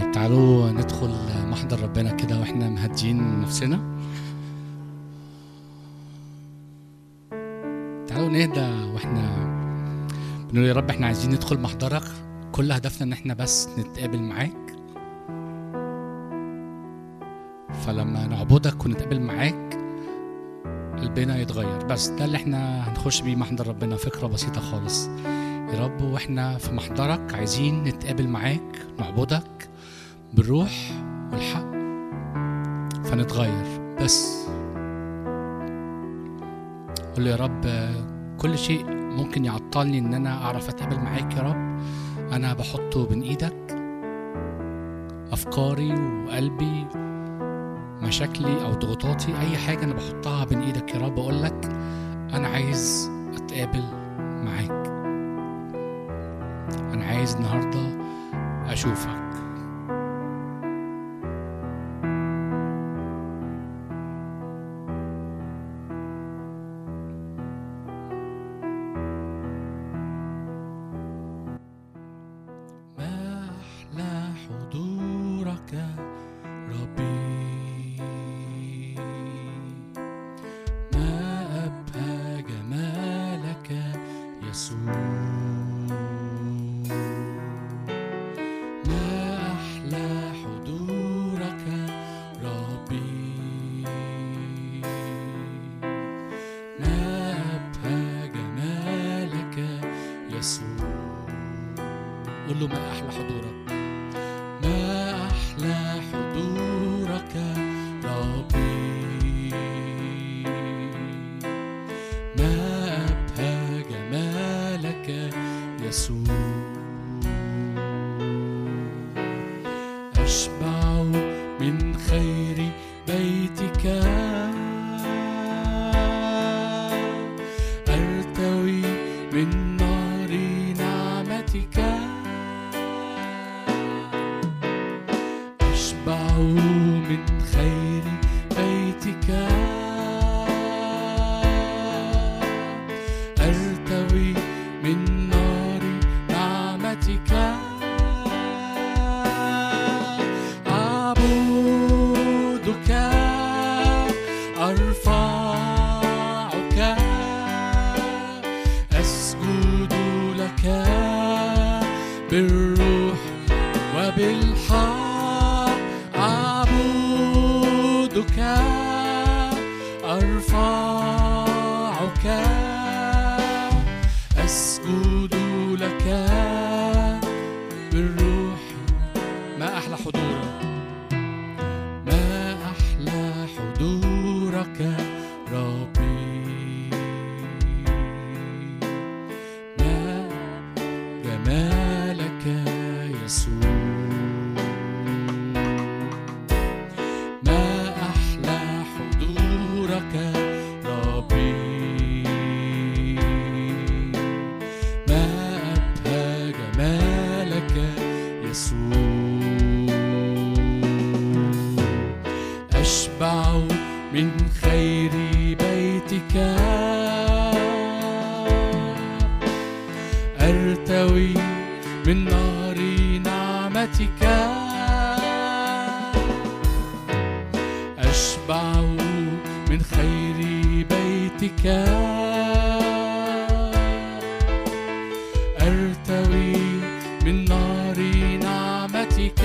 طيب تعالوا ندخل محضر ربنا كده وإحنا مهديين نفسنا. تعالوا نهدى وإحنا بنقول يا رب إحنا عايزين ندخل محضرك. كل هدفنا ان إحنا بس نتقابل معاك. فلما نعبدك ونتقابل معاك قلبنا يتغير. بس ده اللي إحنا هنخش بيه محضر ربنا فكرة بسيطة خالص. يا رب وإحنا في محضرك عايزين نتقابل معاك نعبدك بالروح والحق. فنتغير. بس. قول له يا رب كل شيء ممكن يعطلني إن أنا أعرف اتقابل معاك يا رب. أنا بحطه بين إيدك. أفكاري وقلبي مشاكلي أو ضغوطاتي أي حاجة أنا بحطها بين إيدك يا رب. أقول لك أنا عايز أتقابل معاك. أنا عايز النهارده أشوفك. أرتوي من نار نعمتك.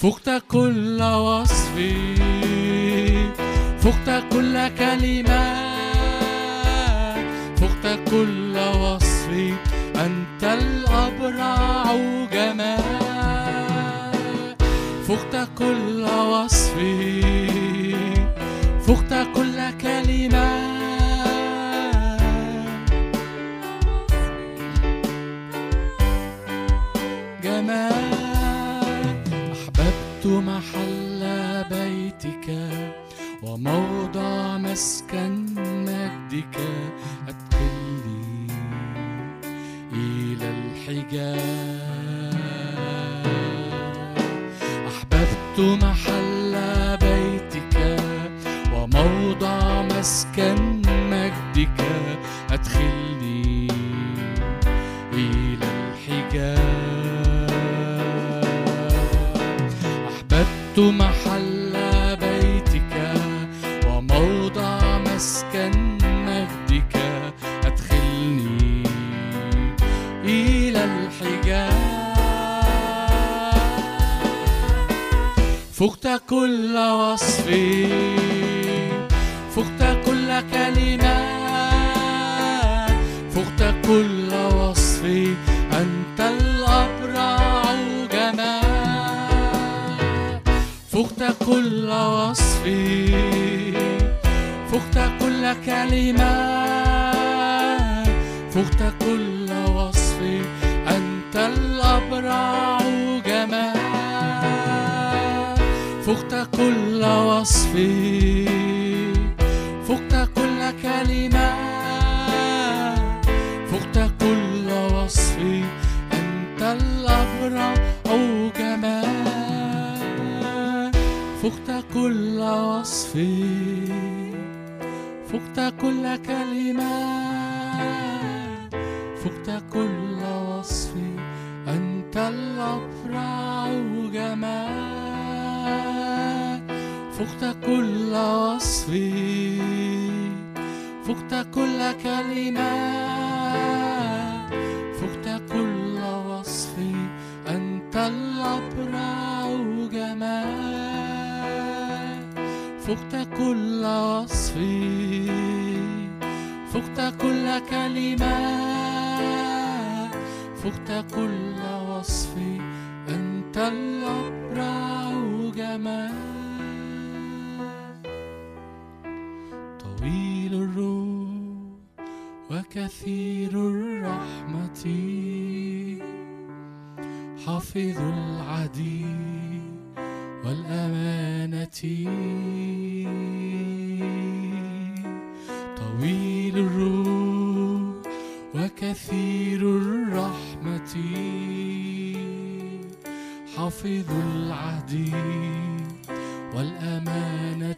فقت كل وصف فقت كل كلمة فقت كل وصف أنت الأبرع جمال فقت كل وصف وموضع مسكن مجدك أدخلني إلى الحجاب. أحببت محل بيتك وموضع مسكن مجدك أدخلني إلى الحجاب. أحببت محل فقت كل وصف. فقت كل كلمة. فقت كل وصف. أنت الأبرع جمال. فقت كل وصف. فقت كل كلمة. فقت كل وصف. أنت الأبرع كل وصف. فقت كل كلمة. فقت كل وصف. أنت الأبرع جمال. فقت كل وصف. فقت كل كلمة. فقت كل وصف. أنت الأبرع جمال. فقت كل وصف فقت كل كلمة فقت كل وصف أنت الأبرع جمال. فقت كل وصف فقت كل كلمة فقت كل وصف أنت الأبرع جمال. طويل الروح وكثير الرحمة. حافظ العدل والأمانة. طويل الروح وكثير الرحمة. حافظ العهد والأمانة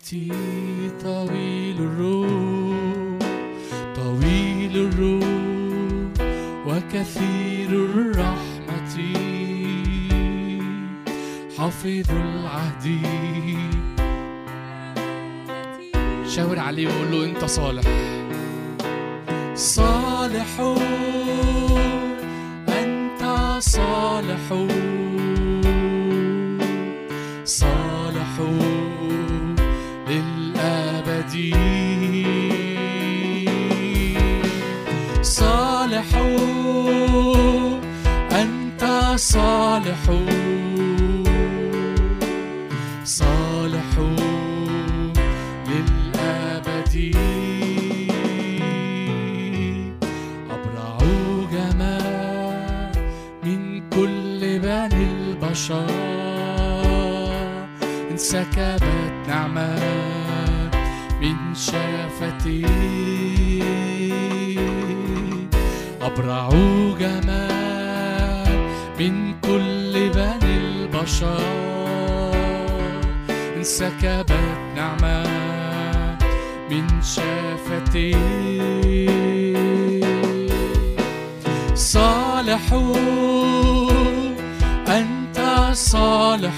طويل الروح طويل الروح وكثير الرحمة. حافظ العهد. شاور عليه وقول له أنت صالح. صالح أنت صالح. صالح. صالح للأبد. أبرع جمال من كل بني البشر. انسكبت نعمة من شفتي أبرع جمال من كل بني البشر. انسكبت نعمة من شفتي صالح أنت صالح.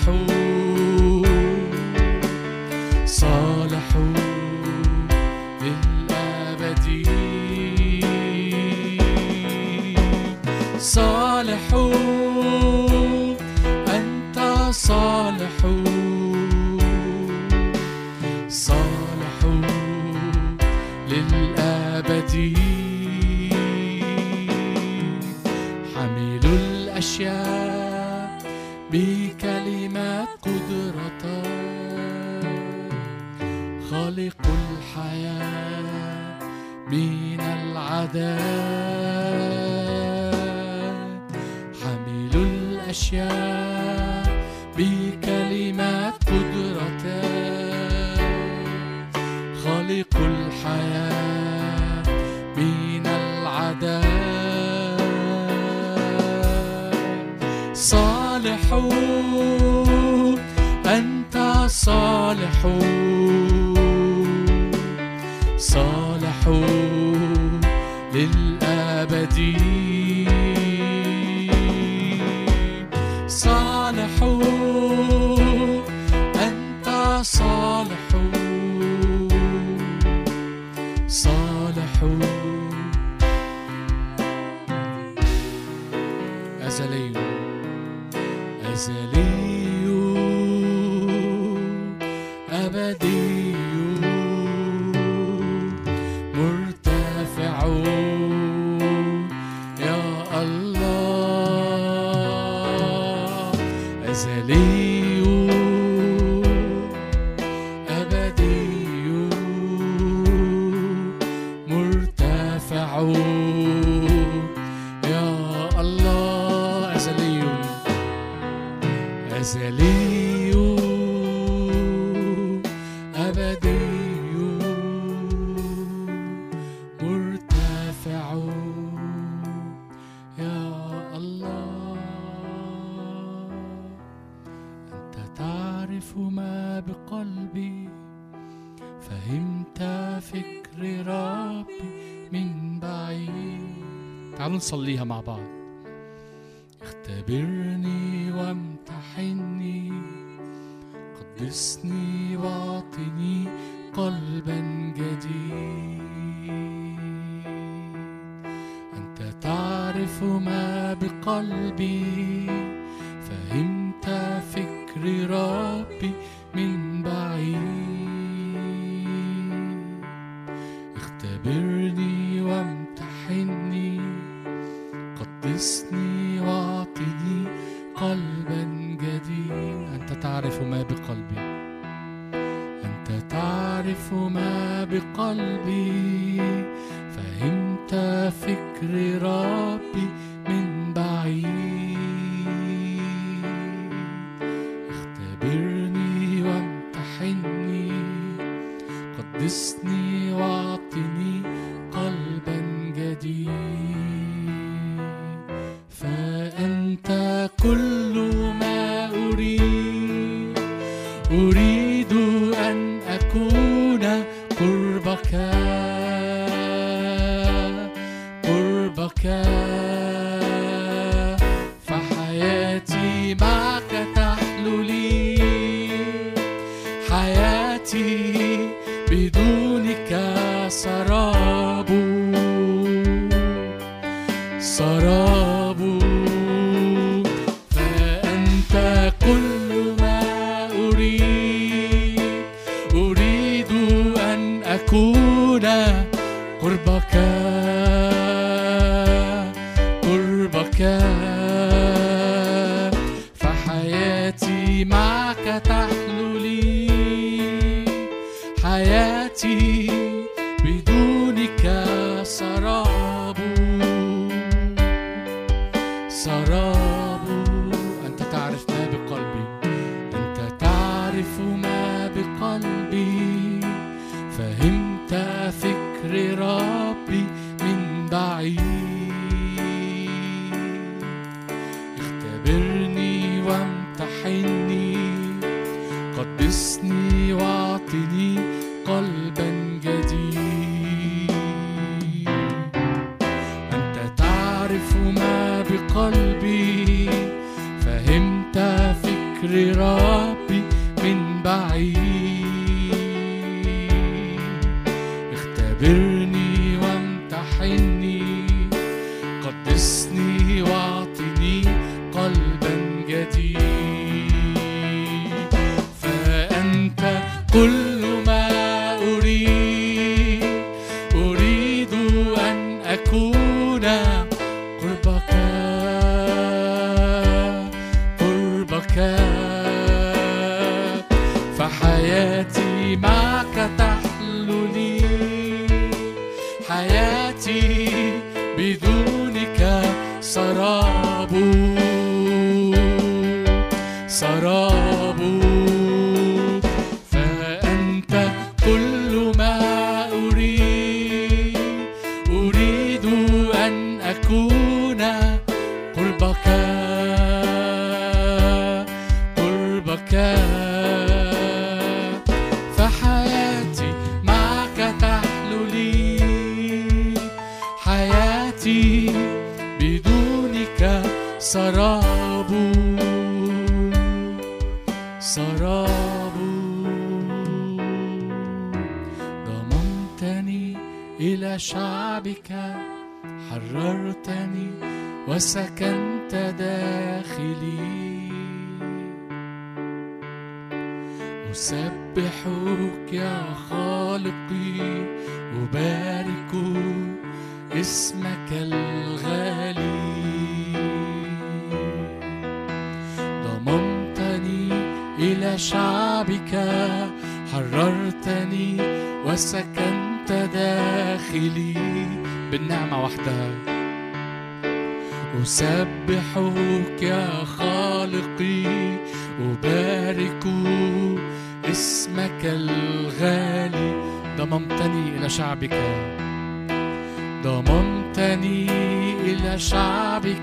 نصليها مع بعض. اختبرني وامتحني قدسني واعطني قلبا جديد. أنت تعرف ما بقلبي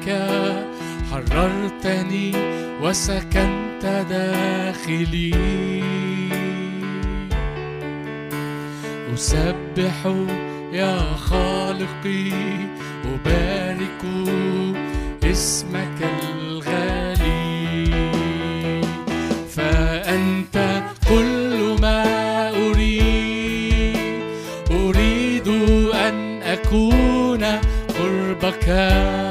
بك حررتني وسكنت داخلي. أسبح يا خالقي أبارك اسمك الغالي. فأنت كل ما أريد أريد أن أكون قربك.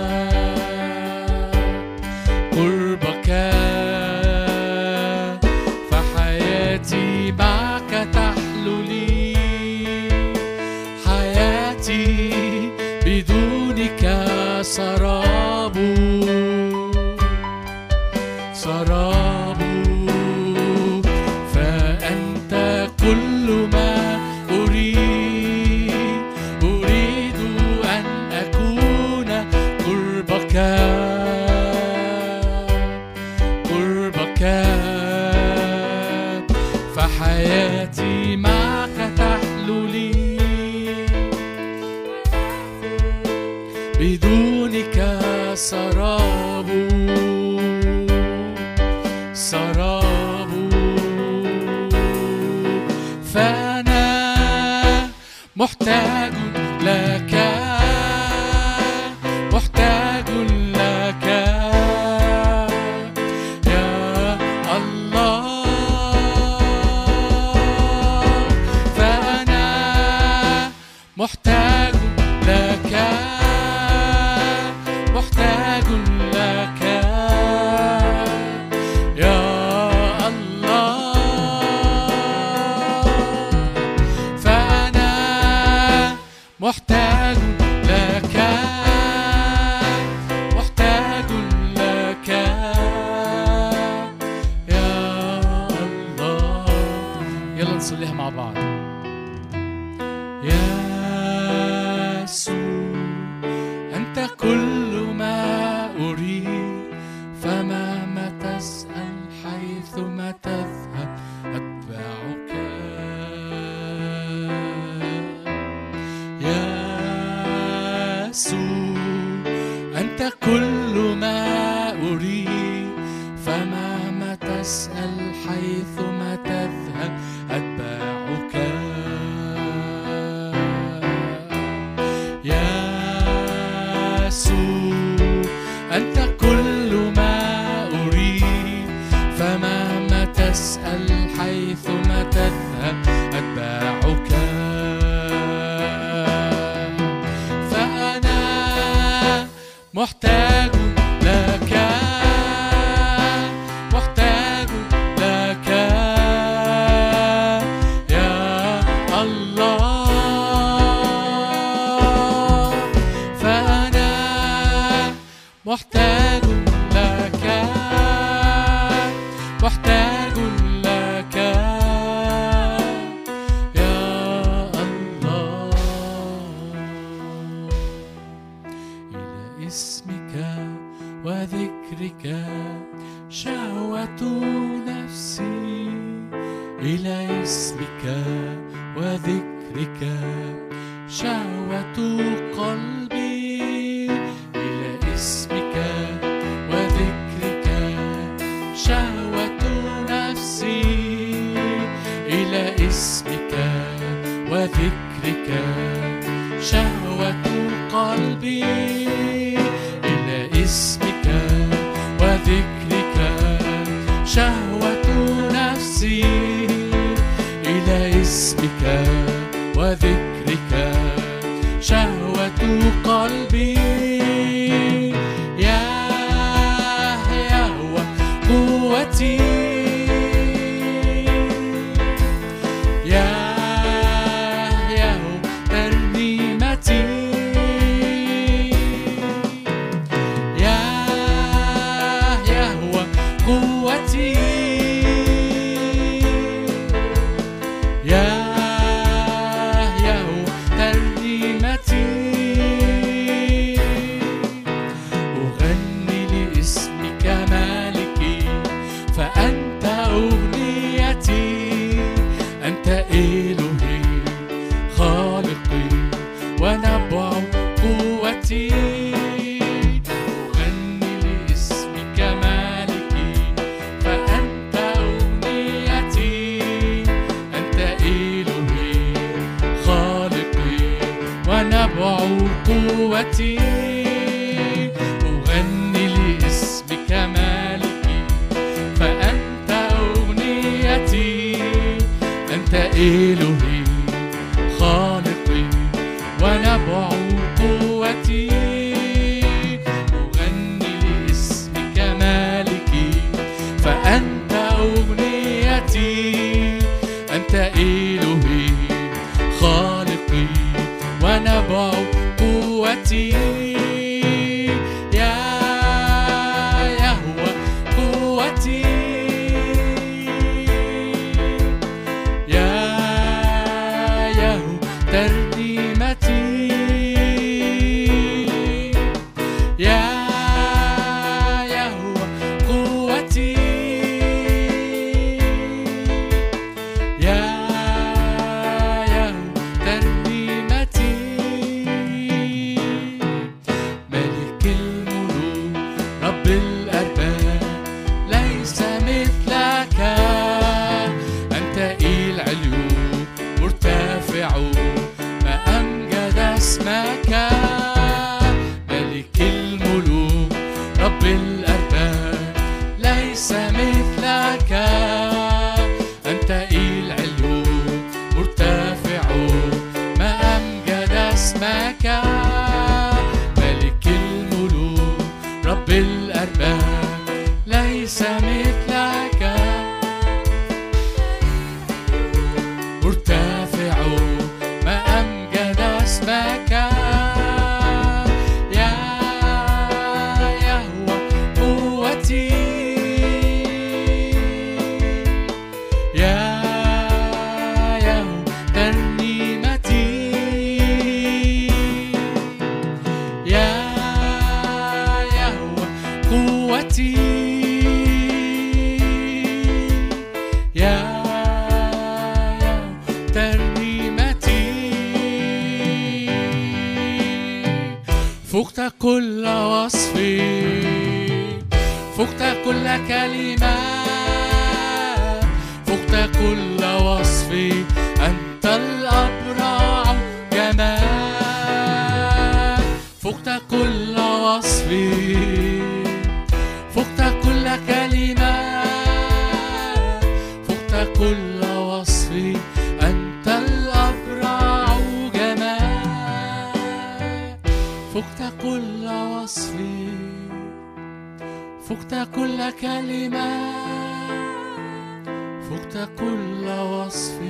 فقت كل وصف فقت كل كلمة فقت كل وصف.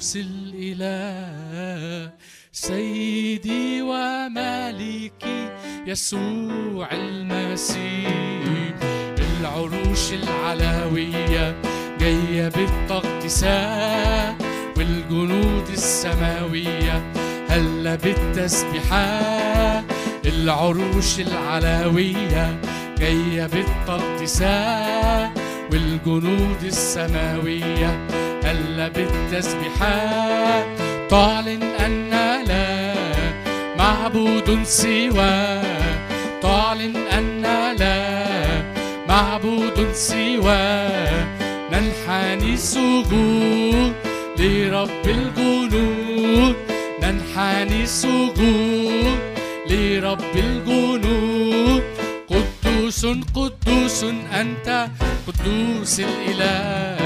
قدوس الإله. سيدي ومالكي يسوع المسيح. العروش العلوية جاية بالتقديسات والجنود السماوية هلا بالتسبيحات العروش العلوية جاية بالتقديسات والجنود السماوية هلا بالتسبيحات. تعلن أن لا معبود سواك تعلن أن لا معبود سواك ننحني سجود لرب الجنود ننحني سجود لرب الجنود قدوس قدوس أنت قدوس الإله.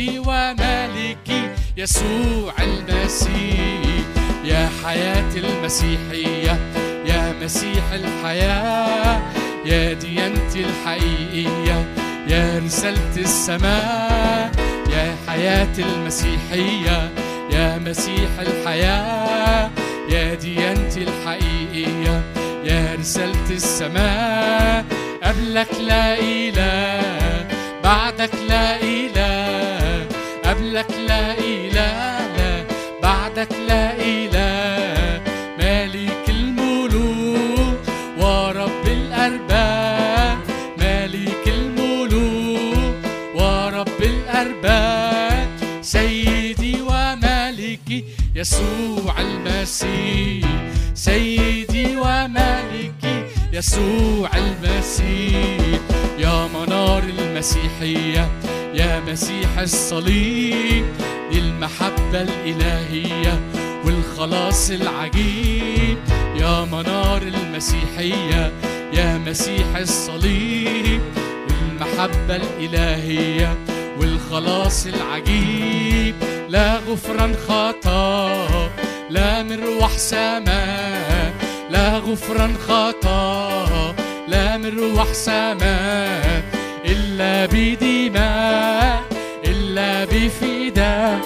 سيدي ومالكي يسوع المسيح. يا حياة المسيحية يا مسيح الحياة يا ديانتي الحقيقية يا رسالة السماء يا حياة المسيحية يا مسيح الحياة يا ديانتي السماء. قبلك لا إله بعدك لا إله. المسيح سيدي ومالكي يسوع المسيح. يا منار المسيحية يا مسيح الصليب المحبة الإلهية والخلاص العجيب. يا منار المسيحية يا مسيح الصليب المحبة الإلهية والخلاص العجيب. لا غفران خطأ. لا مروح سماء لا غفران خطأ لا مروح سماء إلا بدماء إلا بفداء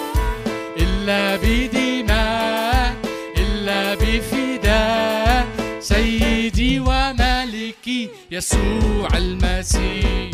إلا بدماء إلا بفداء سيدي ومالكي يسوع المسيح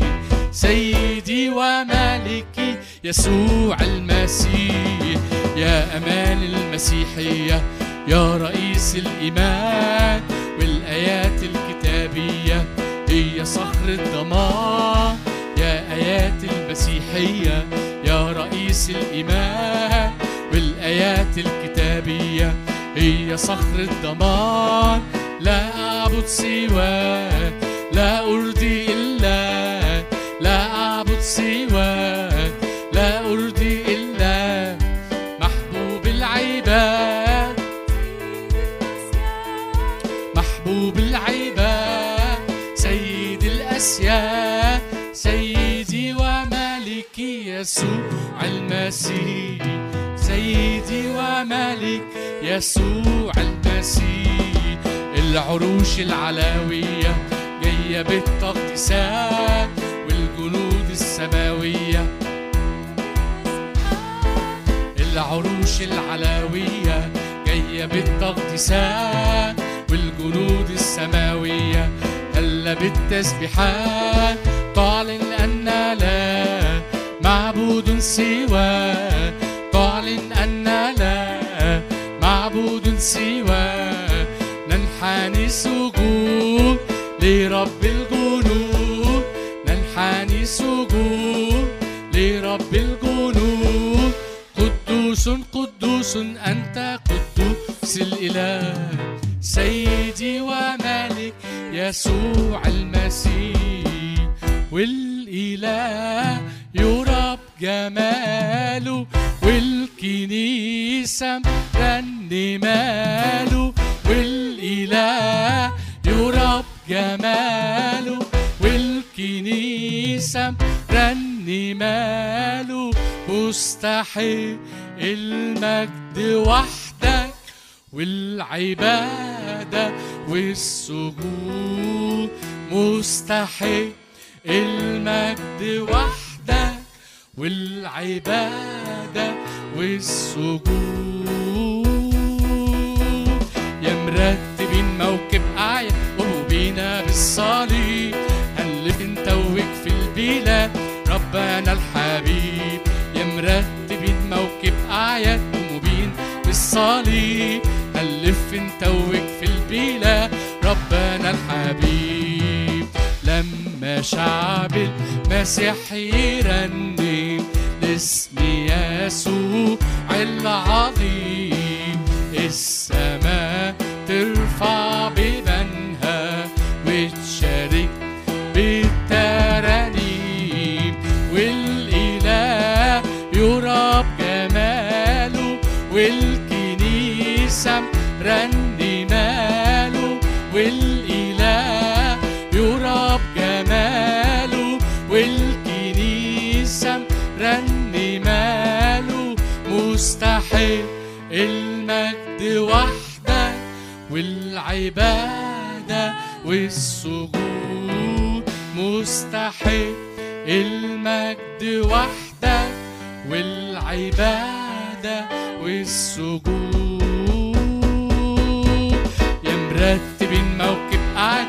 سيدي ومالكي يسوع المسيح يا أمان المسيحية يا رئيس الإيمان والآيات الكتابية هي صخر الضمان يا آيات المسيحية يا رئيس الإيمان والآيات الكتابية هي صخر الضمان لا أعبد سواك لا أرضي يسوع المسيح سيدي ومالك يسوع المسيح. العروش العلوية جاية بالتقديسات والجنود السماوية. العروش العلوية جاية بالتقديسات والجنود السماوية. هلا بالتسبيحات تعلن معبود سوى. تعلن أن لا معبود سوى. ننحني سجود لرب الجنود ننحني سجود لرب الجنود قدوس قدوس أنت قدوس الإله. سيدي وملك يسوع المسيح والإله. يرى بجماله والكنيسة رنماله والإله يرى بجماله والكنيسة رنماله مستحق المجد وحدك والعبادة والسجود مستحق المجد وحدك والعبادة والسجود. يا مرتبين موكب أعيا قلوبينا بالصليب. هنلف نتوج في البلاد ربنا الحبيب. يا مرتبين موكب أعيا قلوبين بالصليب. هنلف نتوج في البلاد ربنا الحبيب. لما شعب المسيح يرنم لاسم يسوع العظيم. السماء ترفع ببنها وتشارك بالترانيم. والإله يرى بجماله والكنيسة رنماله المجد وحدك والعبادة والسجود مستحيل المجد وحدك والعبادة والسجود. يا مرتبين موكب قاعد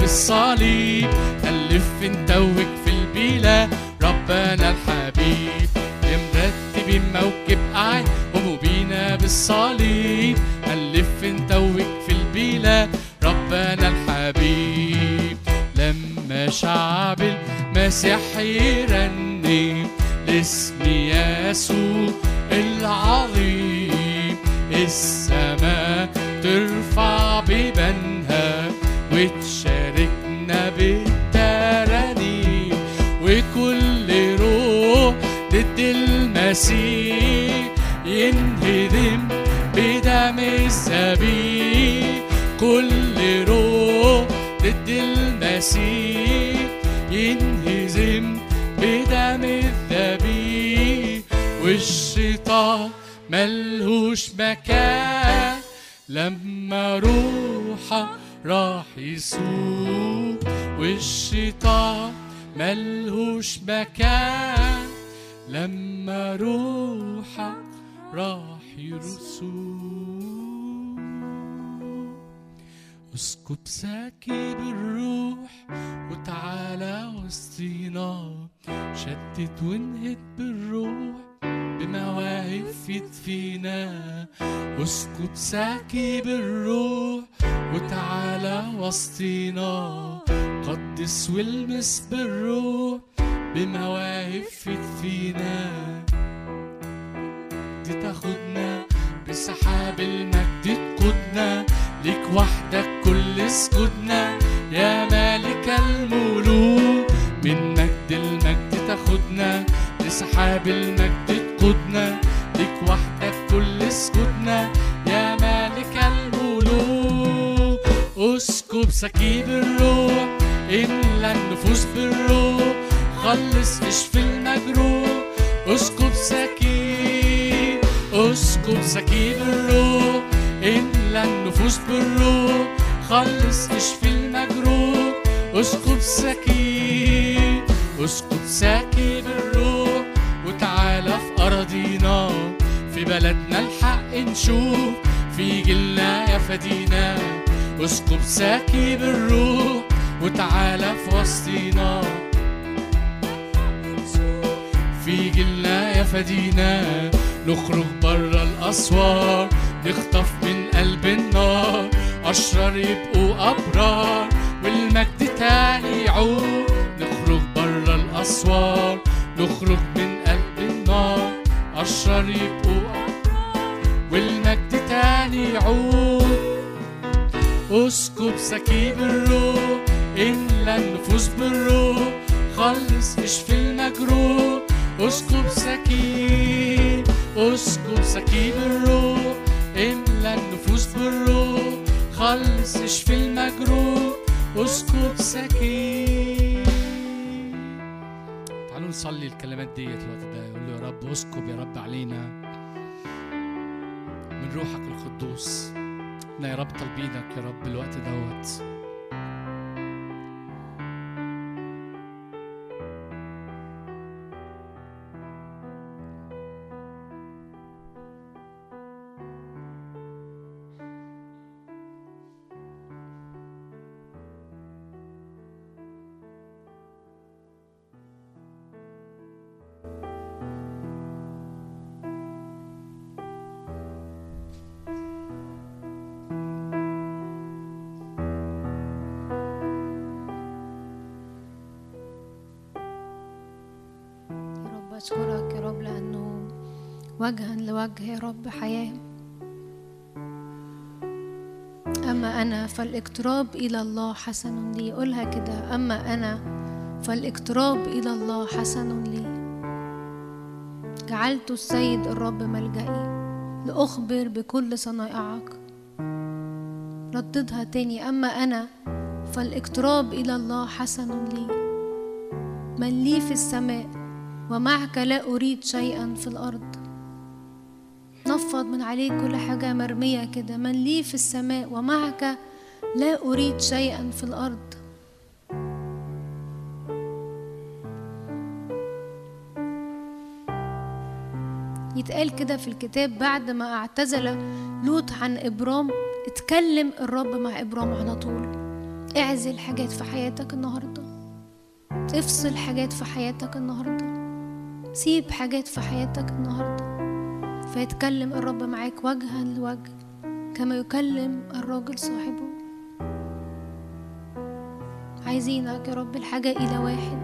بالصليب. ألف نتوج في البلا ربنا الحبيب. مرتب موكب أعين بالصليب ألف نتوج في البلا. ربنا الحبيب. لما شعب المسيح يرنم لاسم يسوع العظيم. السماء ترفع ببنها. وتشاركنا بالترانيم. وكل روح ضد المسيح. ينهدم بدم الذبيح كل روح ضد المسيح ينهزم بدم الذبيح. والشيطان ملهوش مكان. لما روحه راح يسوق والشيطان ملهوش مكان. لما روحه راح يرسوق اسكب ساكب الروح وتعالى وسطينا. شتت وانهد بالروح بمواهب فيد فينا. اسكب ساكب الروح وتعالى وسطينا. قدس والمس بالروح بمواهب فيد فينا. تاخدنا بسحاب المجد تقودنا ليك وحدك كل سجودنا. يا مالك الملوك من مجد المجد تاخدنا لسحاب المجد تقودنا ليك وحدك كل سجودنا. يا مالك الملوك اسكب سكيب الروح املى النفوس بالروح خلص اشفي المجروح. سكيب الروح املى النفوس بالروح خلص اشفي المجروح اسكب سكيب اسكب سكيب الروح وتعالى في أراضينا في بلدنا الحق نشوف في جيلنا يا فدينا. اسكب سكيب الروح وتعالى في وسطينا. في جيلنا يا فدينا نخرج برا. الأسوار نخطف من قلب النار. أشرار يبقوا أبرار والمجد تاني يعود. نخرج برا الأسوار نخرج من قلب النار. أشرار يبقوا أبرار والمجد تاني يعود. أسكب سكيب الروح املى النفوس بالروح. خلص اشفي المجروح؟ أسكب سكيب اسكب سكيب الروح املى النفوس بالروح خلص اشفي المجروح اسكب سكيب تعالوا نصلي الكلمات ديت الوقت ده يقول له يا رب اسكب يا رب علينا. من روحك القدوس إحنا يا رب طالبينك يا رب الوقت دوت. لوجه يا رب حياة. أما أنا فالإقتراب إلى الله حسن لي. قولها كده. أما أنا فالإقتراب إلى الله حسن لي. جعلت السيد الرب ملجئي لأخبر بكل صنائعك. رددها تاني. أما أنا فالإقتراب إلى الله حسن لي. من لي في السماء ومعك لا أريد شيئا في الأرض. نفض من عليك كل حاجة مرمية كده من لي في السماء ومعك لا أريد شيئا في الأرض. يتقال كده في الكتاب بعد ما اعتزل لوط عن إبرام اتكلم الرب مع إبرام على طول. اعزل حاجات في حياتك النهارده. افصل حاجات في حياتك النهارده. سيب حاجات في حياتك النهارده. فيتكلم الرب معاك وجها لوجه كما يكلم الراجل صاحبه. عايزينك يا رب الحاجة إلى واحد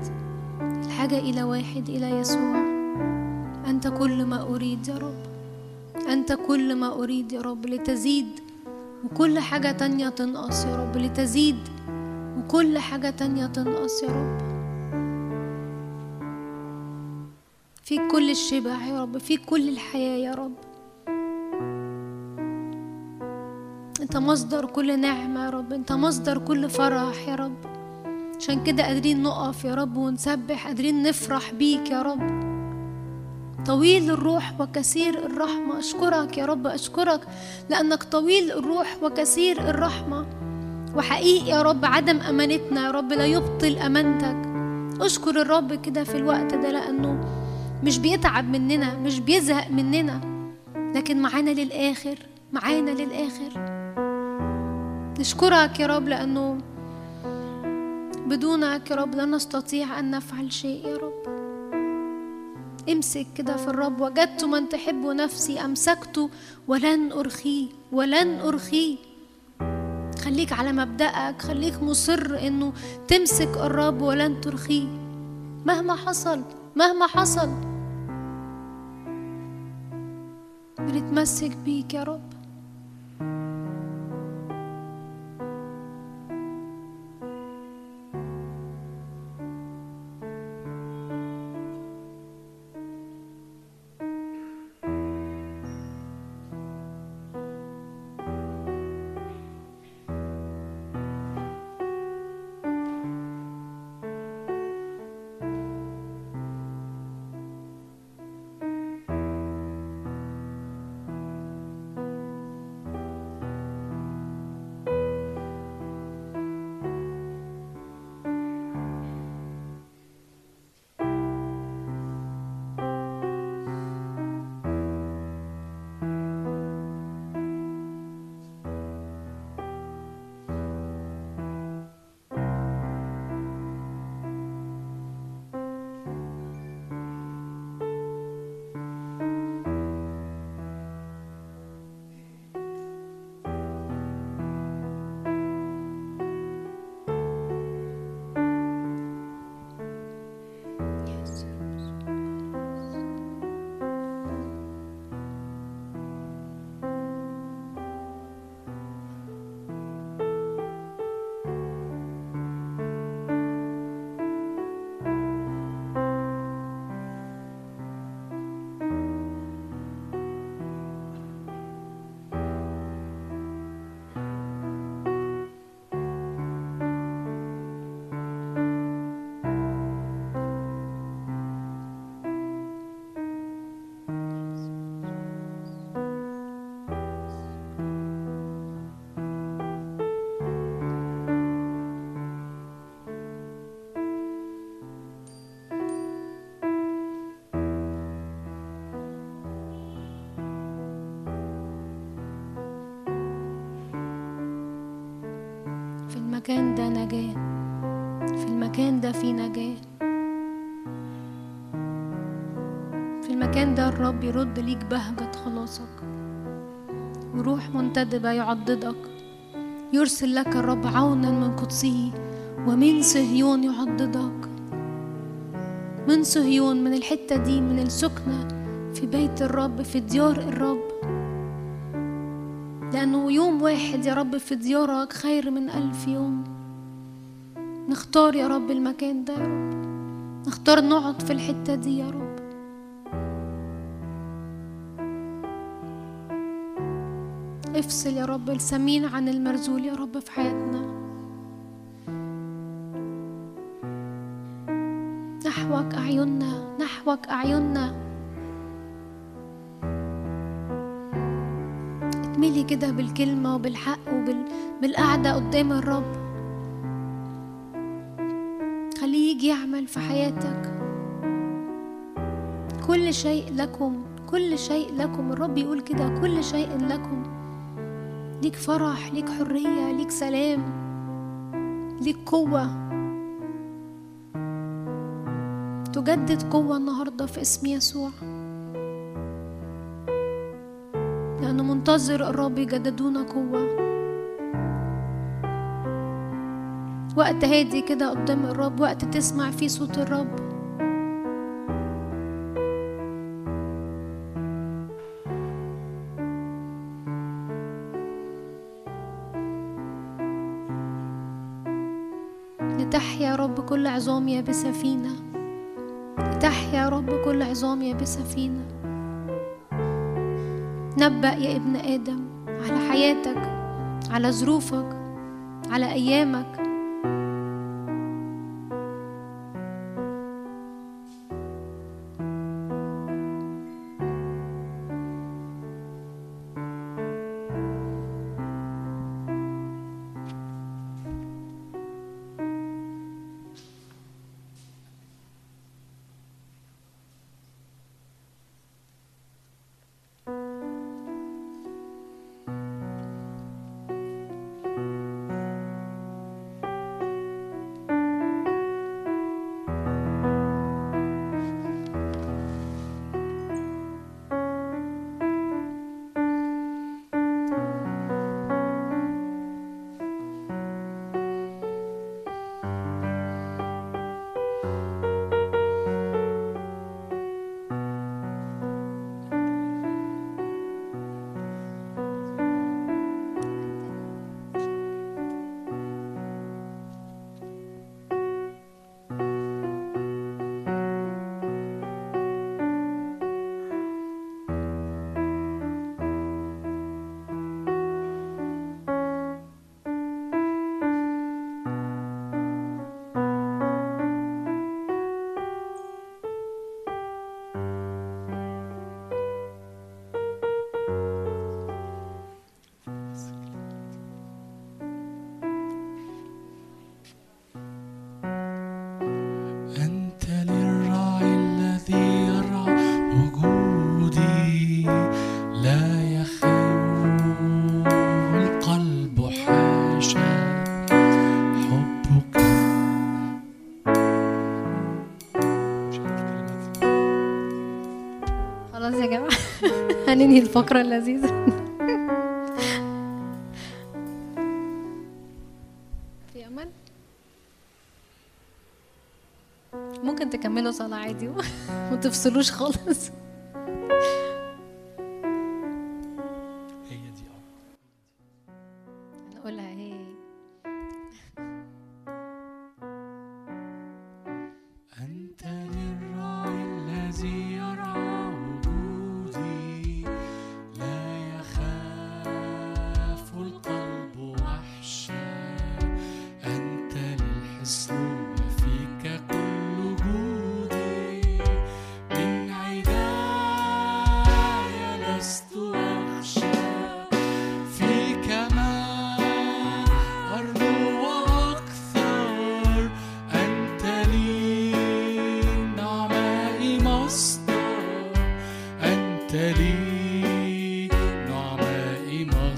الحاجة إلى واحد إلى يسوع. أنت كل ما أريد يا رب أنت كل ما أريد يا رب لتزيد وكل حاجة تانية تنقص يا رب لتزيد وكل حاجة تانية تنقص يا رب. فيك كل الشبع يا رب فيك كل الحياة يا رب. انت مصدر كل نعمة يا رب انت مصدر كل فرح يا رب. عشان كده قادرين نقف يا رب ونسبح قادرين نفرح بيك يا رب. طويل الروح وكثير الرحمة أشكرك يا رب أشكرك لأنك طويل الروح وكثير الرحمة. وحقيقي يا رب عدم أمانتنا يا رب لا يبطل أمانتك. أشكر الرب كده في الوقت ده لأنه مش بيتعب مننا مش بيزهق مننا. لكن معانا للآخر معانا للآخر. نشكرك يا رب لأنه بدونك يا رب لا نستطيع أن نفعل شيء يا رب. امسك كده في الرب وجدت من تحب نفسي أمسكته ولن أرخيه ولن أرخيه. خليك على مبدأك خليك مصر إنه تمسك الرب ولن ترخيه. مهما حصل مهما حصل. بنتمسك بيك يا رب. ده في نجاة. في المكان ده الرب يرد ليك بهجة خلاصك. وروح منتدبة يعضدك. يرسل لك الرب عونا من قدسه ومن صهيون يعضدك. من صهيون من الحتة دي من السكنة في بيت الرب في ديار الرب. لأنه يوم واحد يا رب في ديارك خير من ألف يوم. نختار يا رب المكان ده يا رب. نختار نقعد في الحتة دي يا رب. افصل يا رب السمين عن المرزول يا رب في حياتنا. نحوك أعيننا نحوك أعيننا. اتملي كده بالكلمة وبالحق وبالقعدة قدام الرب. يعمل في حياتك. كل شيء لكم كل شيء لكم. الرب يقول كده كل شيء لكم. ليك فرح ليك حرية ليك سلام ليك قوة. تجدد قوة النهاردة في اسم يسوع. لأنه منتظر الرب يجددونا قوة. وقت هادي كده قدام الرب وقت تسمع فيه صوت الرب. لتحيا يا رب كل عظام يابسة فينا لتحيا يا رب كل عظام يابسة فينا نبأ يا ابن آدم على حياتك على ظروفك على أيامك. ننهي الفقرة اللذيذة. في أمل؟ ممكن تكملوا صلاة عادي ومتفصلوش خالص.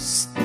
lost.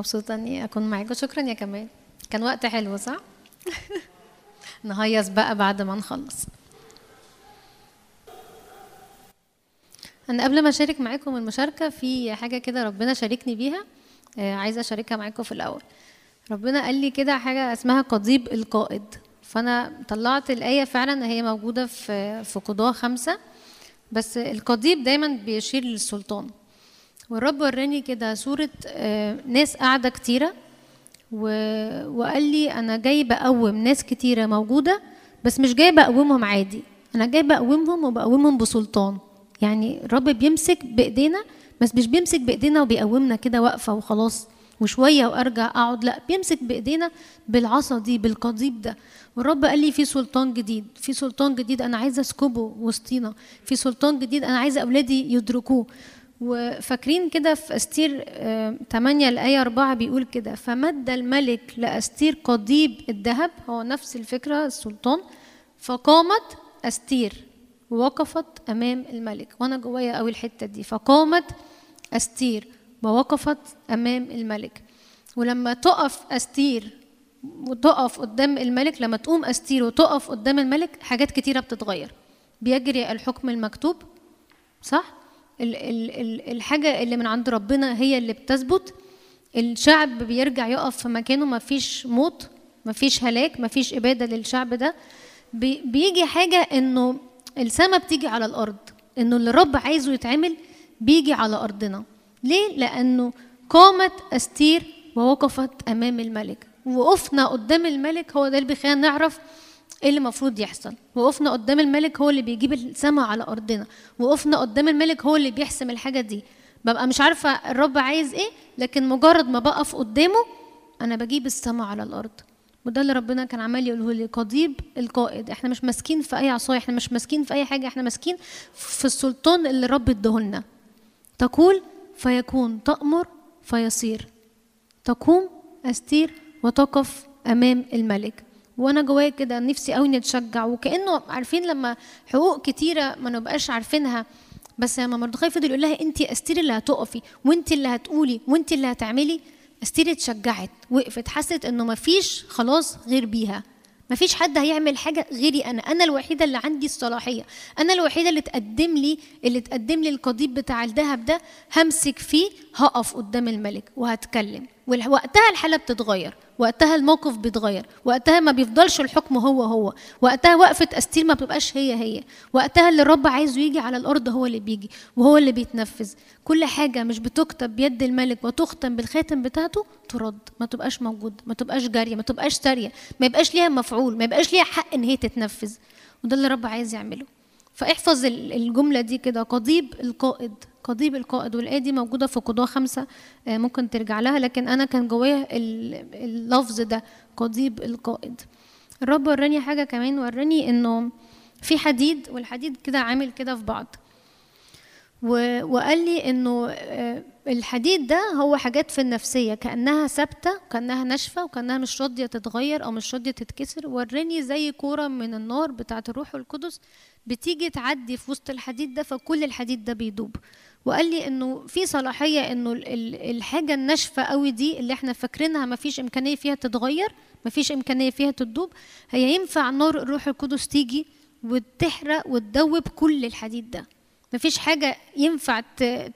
مبسوطة إني أكون معاكم شكرا يا كمال. كان وقت حلو صح؟ نهيص بقى بعد ما نخلص. أنا قبل ما أشارك معاكم المشاركة في حاجة كده ربنا شاركني بيها آه، عايزة أشاركها معاكم في الأول. ربنا قال لي كده حاجة اسمها قضيب القائد. فأنا طلعت الآية فعلا هي موجودة في في قضاة خمسة. بس القضيب دايما بيشير للسلطان. والرب وراني كده صورة آه، ناس قاعدة كتيرة. وقال لي أنا جاي بقوم ناس كتيرة موجودة بس مش جاي بقومهم عادي. أنا جاي بقومهم وبقومهم بسلطان. يعني الرب بيمسك بإيدينا بس مش بيمسك بإيدينا وبيقومنا كده واقفة وخلاص وشوية وأرجع أقعد لا بيمسك بإيدينا بالعصا دي بالقضيب ده. والرب قال لي في سلطان جديد في سلطان جديد أنا عايزة أسكبه وسطينا. في سلطان جديد أنا عايزة أولادي يدركوه. وفاكرين كده في أستير آه، 8 الآية 4 بيقول كده فمد الملك لأستير قضيب الذهب هو نفس الفكرة السلطان فقامت أستير ووقفت أمام الملك. وأنا جوايا قوي الحتة دي فقامت أستير ووقفت أمام الملك. ولما تقف أستير وتقف قدام الملك لما تقوم أستير وتقف قدام الملك حاجات كتيرة بتتغير. بيجري الحكم المكتوب صح؟ ال ال ال الحاجة اللي من عند ربنا هي اللي بتثبت. الشعب بيرجع يقف في مكانه مفيش موت مفيش هلاك مفيش إبادة للشعب ده. بي بيجي حاجة إنه السما بتيجي على الأرض إنه اللي الرب عايزه يتعمل بيجي على أرضنا. ليه؟ لأنه قامت أستير ووقفت أمام الملك وقفنا قدام الملك هو ده اللي بيخلينا نعرف إيه اللي المفروض يحصل؟ وقفنا قدام الملك هو اللي بيجيب السماء على أرضنا. وقفنا قدام الملك هو اللي بيحسم الحاجة دي. ببقى مش عارفة الرب عايز إيه لكن مجرد ما بقف قدامه أنا بجيب السماء على الأرض. وده اللي ربنا كان عمال يقوله لي قضيب القائد. إحنا مش ماسكين في أي عصاية إحنا مش ماسكين في أي حاجة إحنا ماسكين في السلطان اللي الرب اداهولنا تقول فيكون تأمر فيصير. تقوم أستير وتقف أمام الملك. وأنا جوايا كده نفسي قوي نتشجع وكأنه عارفين لما حقوق كتيرة ما نبقاش عارفينها بس لما مردخاي فضل يقول لها انت استير اللي هتقفي وانت اللي هتقولي وانت اللي هتعملي استير اتشجعت وقفت حست انه مفيش خلاص غير بيها. مفيش حد هيعمل حاجة غيري أنا أنا الوحيدة اللي عندي الصلاحية أنا الوحيدة اللي تقدم لي اللي تقدم لي القضيب بتاع الذهب ده همسك فيه هقف قدام الملك وهتكلم. وقتها الحاله بتتغير وقتها الموقف بيتغير وقتها ما بيفضلش الحكم هو هو وقتها وقفة أستير ما بتبقاش هي هي وقتها اللي الرب عايزه يجي على الأرض هو اللي بيجي وهو اللي بيتنفذ. كل حاجة مش بتكتب بيد الملك وتختم بالخاتم بتاعته ترد ما تبقاش موجود ما تبقاش جارية ما تبقاش سارية ما يبقاش ليها مفعول ما يبقاش ليها حق إن هي تتنفذ. وده اللي الرب عايز يعمله. فاحفظ الجملة دي كده. قضيب القائد. قضيب القائد والآية دي موجودة في قضاة خمسة. ممكن ترجع لها لكن أنا كان جوايا اللفظ ده قضيب القائد. الرب وراني حاجة كمان وراني إنه في حديد والحديد كده عامل كده في بعض. وقال لي إنه الحديد ده هو حاجات في النفسية كأنها ثابتة كأنها ناشفة وكأنها مش راضية تتغير أو مش راضية تتكسر. وراني زي كورة من النار بتاعة الروح القدس بتيجي تعدي في وسط الحديد ده فكل الحديد ده بيدوب. وقال لي إنه في صلاحية إنه ال- ال- الحاجة الناشفة قوي دي اللي إحنا فاكرينها ما فيش إمكانية فيها تتغير ما فيش إمكانية فيها تدوب هي ينفع نار الروح القدس تيجي وتحرق وتدوب كل الحديد ده. ما فيش حاجة ينفع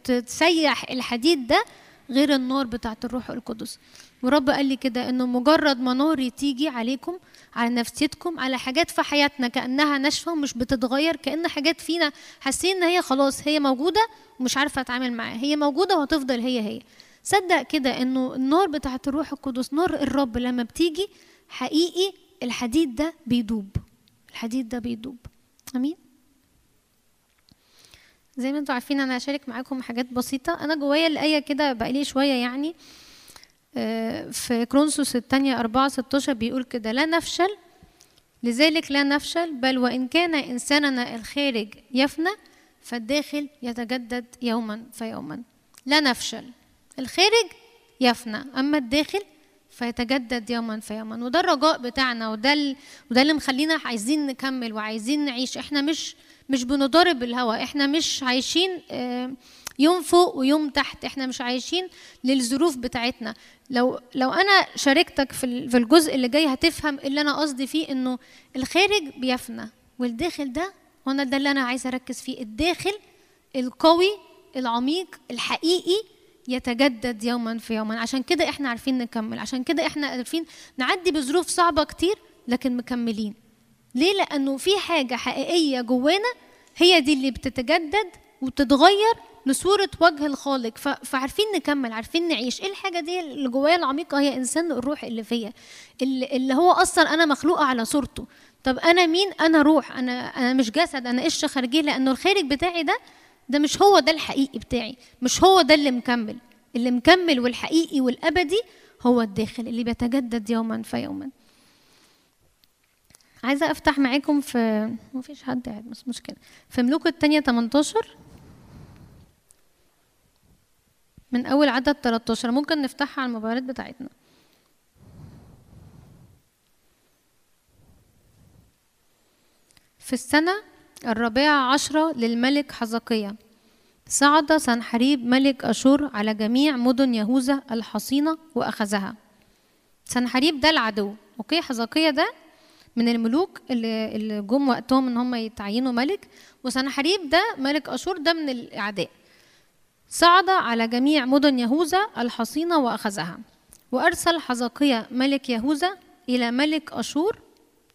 تسيح الحديد ده غير النار بتاعة الروح القدس. ورب قال لي كده إنه مجرد ما ناري تيجي عليكم على نفسيتكم على حاجات في حياتنا كأنها ناشفة ومش بتتغير كأن حاجات فينا حاسين إن هي خلاص هي موجودة ومش عارفة أتعامل معاها. هي موجودة وهتفضل هي هي. صدق كده إنه النار بتاعة الروح القدس نار الرب لما بتيجي حقيقي الحديد ده بيدوب. الحديد ده بيدوب. آمين. زي ما أنتوا عارفين أنا هشارك معاكم حاجات بسيطة. أنا جوايا الآية كده بقالي شوية يعني. آه، في كرونسوس الثانية أربعة 16 بيقول كده لا نفشل لذلك لا نفشل بل وإن كان إنساننا الخارج يفنى فالداخل يتجدد يوما فيوما. لا نفشل الخارج يفنى أما الداخل فيتجدد يوما فيوما. وده الرجاء بتاعنا وده. وده اللي مخلينا عايزين نكمل وعايزين نعيش. إحنا مش مش بنضارب الهوا إحنا مش عايشين آه، يوم فوق ويوم تحت. إحنا مش عايشين للظروف بتاعتنا. لو لو أنا شاركتك في الجزء اللي جاي هتفهم اللي أنا قصدي فيه إنه الخارج بيفنى والداخل ده وأنا ده اللي أنا عايزة أركز فيه. الداخل القوي العميق الحقيقي يتجدد يوما في يوما. عشان كده إحنا عارفين نكمل. عشان كده إحنا عارفين نعدي بظروف صعبة كتير لكن مكملين. ليه؟ لأنه في حاجة حقيقية جوانا هي دي اللي بتتجدد وتتغير لصورة وجه الخالق. فعارفين نكمل عارفين نعيش. إيه الحاجة دي اللي جوايا العميقة؟ هي إنسان الروح اللي فيا اللي, هو أصلا أنا مخلوقة على صورته. طب أنا مين؟ أنا روح. أنا أنا مش جسد. أنا قشرة خارجية لأنه الخارج بتاعي ده ده مش هو ده الحقيقي بتاعي. مش هو ده اللي مكمل. اللي مكمل والحقيقي والأبدي هو الداخل اللي بيتجدد يوما فيوما. عايزة أفتح معاكم في مفيش حد قاعد مش مشكلة في ملوك التانية 18 من أول عدد 13 ممكن نفتحها على الموبايلات بتاعتنا. في السنة الرابعة عشرة للملك حزقية. صعد سنحريب ملك أشور على جميع مدن يهوذا الحصينة وأخذها. سنحريب ده العدو. أوكي حزقية ده من الملوك اللي اللي جم وقتهم إن هم يتعينوا ملك وسنحريب ده ملك أشور ده من الأعداء. صعد على جميع مدن يهوذا الحصينة وأخذها وأرسل حزقية ملك يهوذا إلى ملك أشور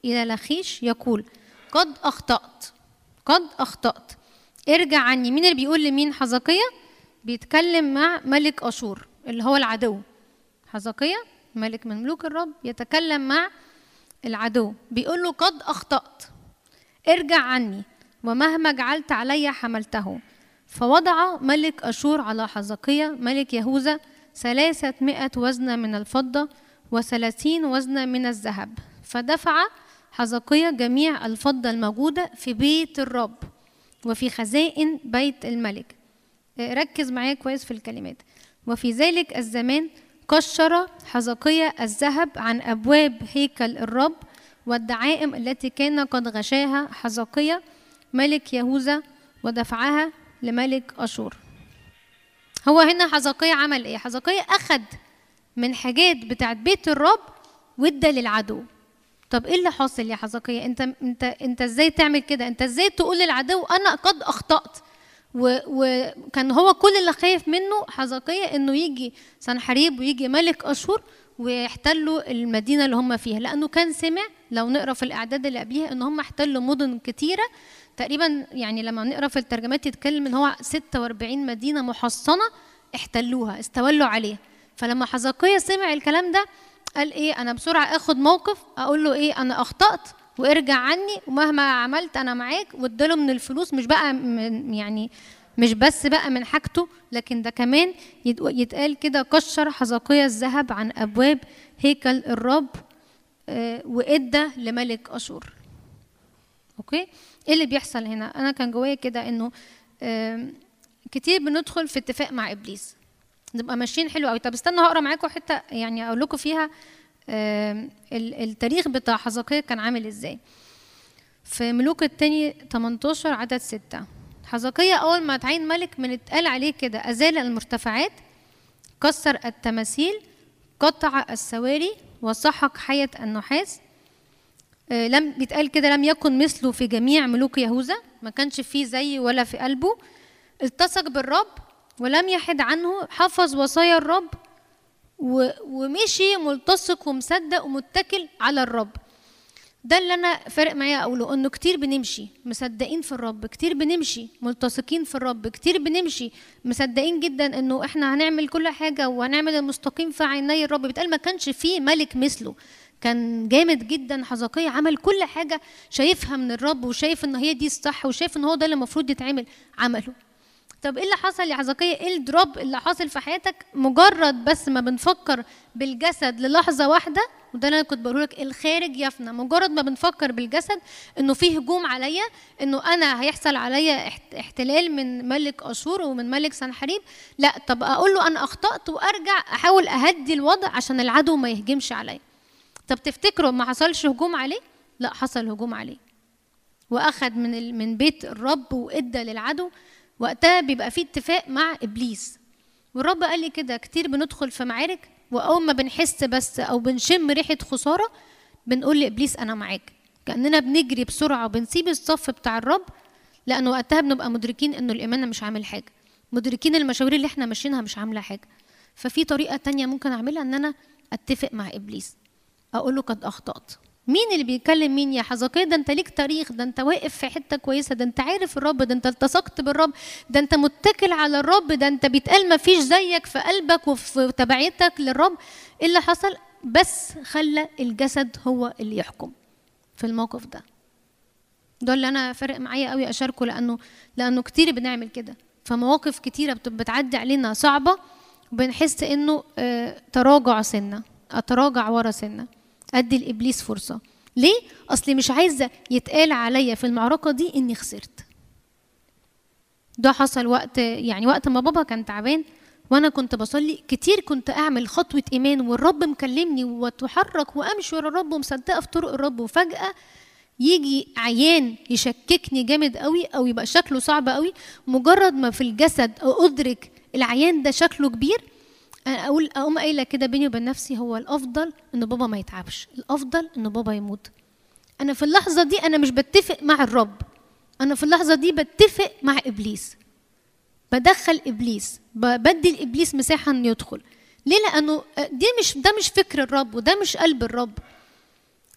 إلى لخيش يقول قد أخطأت قد أخطأت. ارجع عني. مين اللي بيقول لمين؟ حزقية بيتكلم مع ملك أشور اللي هو العدو. حزقية ملك من ملوك الرب يتكلم مع العدو. بيقول له قد أخطأت. ارجع عني. ومهما جعلت علي حملته. فوضع ملك أشور على حزقية ملك يهوذا ثلاثة وزنة من الفضة وثلاثين وزنة من الذهب. فدفع حزقية جميع الفضة الموجودة في بيت الرب وفي خزائن بيت الملك. ركز معايا كويس في الكلمات. وفي ذلك الزمان قشر حزقية الذهب عن أبواب هيكل الرب والدعائم التي كان قد غشاها حزقية ملك يهوذا ودفعها لملك أشور. هو هنا حزقية عمل إيه؟ حزقية أخد من حاجات بتاعت بيت الرب وادى للعدو. طب إيه اللي حاصل يا حزقية؟ أنت أنت أنت إزاي تعمل كده؟ أنت إزاي تقول للعدو أنا قد أخطأت؟ وكان هو كل اللي خايف منه حزقية إنه يجي سنحريب ويجي ملك اشور ويحتلوا المدينة اللي هم فيها. لأنه كان سمع لو نقرأ في الإعداد اللي قبليها إن هم احتلوا مدن كتيرة. تقريبا يعني لما نقرأ في الترجمات يتكلم إن هو 46 مدينة محصنة احتلوها استولوا عليها. فلما حزقية سمع الكلام ده قال إيه أنا بسرعة آخد موقف أقول له إيه أنا أخطأت وارجع عني ومهما عملت أنا معاك واداله من الفلوس مش بقى من يعني مش بس بقى من حاجته لكن ده كمان يتقال كده كشر حزقية الذهب عن أبواب هيكل الرب آه وإدى لملك أشور. أوكي؟ إيه اللي بيحصل هنا؟ أنا كان جوايا كده إنه آه كتير بندخل في اتفاق مع إبليس. نبقى ماشيين حلو قوي طب استنوا هقرأ معاكم حتة يعني أقول لكم فيها التاريخ بتاع حزقية كان عامل إزاي؟ في ملوك التاني 18 عدد 6 حزقية أول ما اتعين ملك من اتقال عليه كده أزال المرتفعات كسر التماثيل قطع السواري وسحق حية النحاس. آه، لم بيتقال كده لم يكن مثله في جميع ملوك يهوذا ما كانش فيه زي ولا في قلبه. التصق بالرب ولم يحد عنه حفظ وصايا الرب ومشي ملتصق ومصدق ومتكل على الرب. ده اللي أنا فارق معايا أقوله إنه كتير بنمشي مصدقين في الرب كتير بنمشي ملتصقين في الرب كتير بنمشي مصدقين جدا إنه إحنا هنعمل كل حاجة وهنعمل المستقيم في عيني الرب. بيتقال ما كانش فيه ملك مثله كان جامد جدا حزقية عمل كل حاجة شايفها من الرب وشايف إن هي دي الصح وشايف إن هو ده اللي المفروض يتعمل عمله. طب إيه اللي حصل يا حزقية إيه الدروب اللي حاصل في حياتك مجرد بس ما بنفكر بالجسد للحظة واحدة؟ وده اللي أنا كنت بقوله لك الخارج يفنى. مجرد ما بنفكر بالجسد إنه في هجوم عليا إنه أنا هيحصل عليا احت- احتلال من ملك أشور ومن ملك سنحريب لا. طب أقول له أنا أخطأت وأرجع أحاول أهدي الوضع عشان العدو ما يهجمش عليا. طب تفتكروا ما حصلش هجوم عليه؟ لا حصل هجوم عليه. واخد من من بيت الرب وإدى للعدو. وقتها بيبقى في اتفاق مع إبليس. والرب قال لي كده كتير بندخل في معارك وأول ما بنحس بس أو بنشم ريحة خسارة بنقول لإبليس أنا معاك. كأننا بنجري بسرعة وبنسيب الصف بتاع الرب لأنه وقتها بنبقى مدركين إنه الإيمان مش عامل حاجة. مدركين المشاوير اللي إحنا ماشيينها مش عاملة حاجة. ففي طريقة تانية ممكن أعملها إن أنا أتفق مع إبليس. أقول له قد أخطأت. مين اللي بيتكلم مين يا حزقية ده انت ليك تاريخ ده انت واقف في حتة كويسة ده انت عارف الرب ده انت التصقت بالرب ده انت متكل على الرب ده انت بيتقال ما فيش زيك في قلبك وفي تبعيتك للرب. إيه اللي حصل؟ بس خلى الجسد هو اللي يحكم في الموقف ده. ده اللي أنا فارق معايا قوي أشاركه لأنه لأنه كتير بنعمل كده. فمواقف كتيرة بت- بتعدي علينا صعبة وبنحس إنه آه، تراجع سنة أتراجع ورا سنة. أدي لابليس فرصة. ليه؟ أصلي مش عايزة يتقال عليا في المعركة دي إني خسرت. ده حصل وقت يعني وقت ما بابا كان تعبان وأنا كنت بصلي. كتير كنت أعمل خطوة إيمان والرب مكلمني واتحرك وأمشي ورا الرب ومصدقة في طرق الرب. وفجأة يجي عيان يشككني جامد قوي أو يبقى شكله صعب قوي. مجرد ما في الجسد أدرك العيان ده شكله كبير أنا أقول أقوم قايلة كده بيني وبين نفسي هو الأفضل إن بابا ما يتعبش. الأفضل إن بابا يموت. أنا في اللحظة دي أنا مش بتفق مع الرب. أنا في اللحظة دي بتفق مع إبليس. بدخل إبليس. بدي لإبليس مساحة إنه يدخل. ليه؟ لأنه دي مش ده مش فكر الرب وده مش قلب الرب.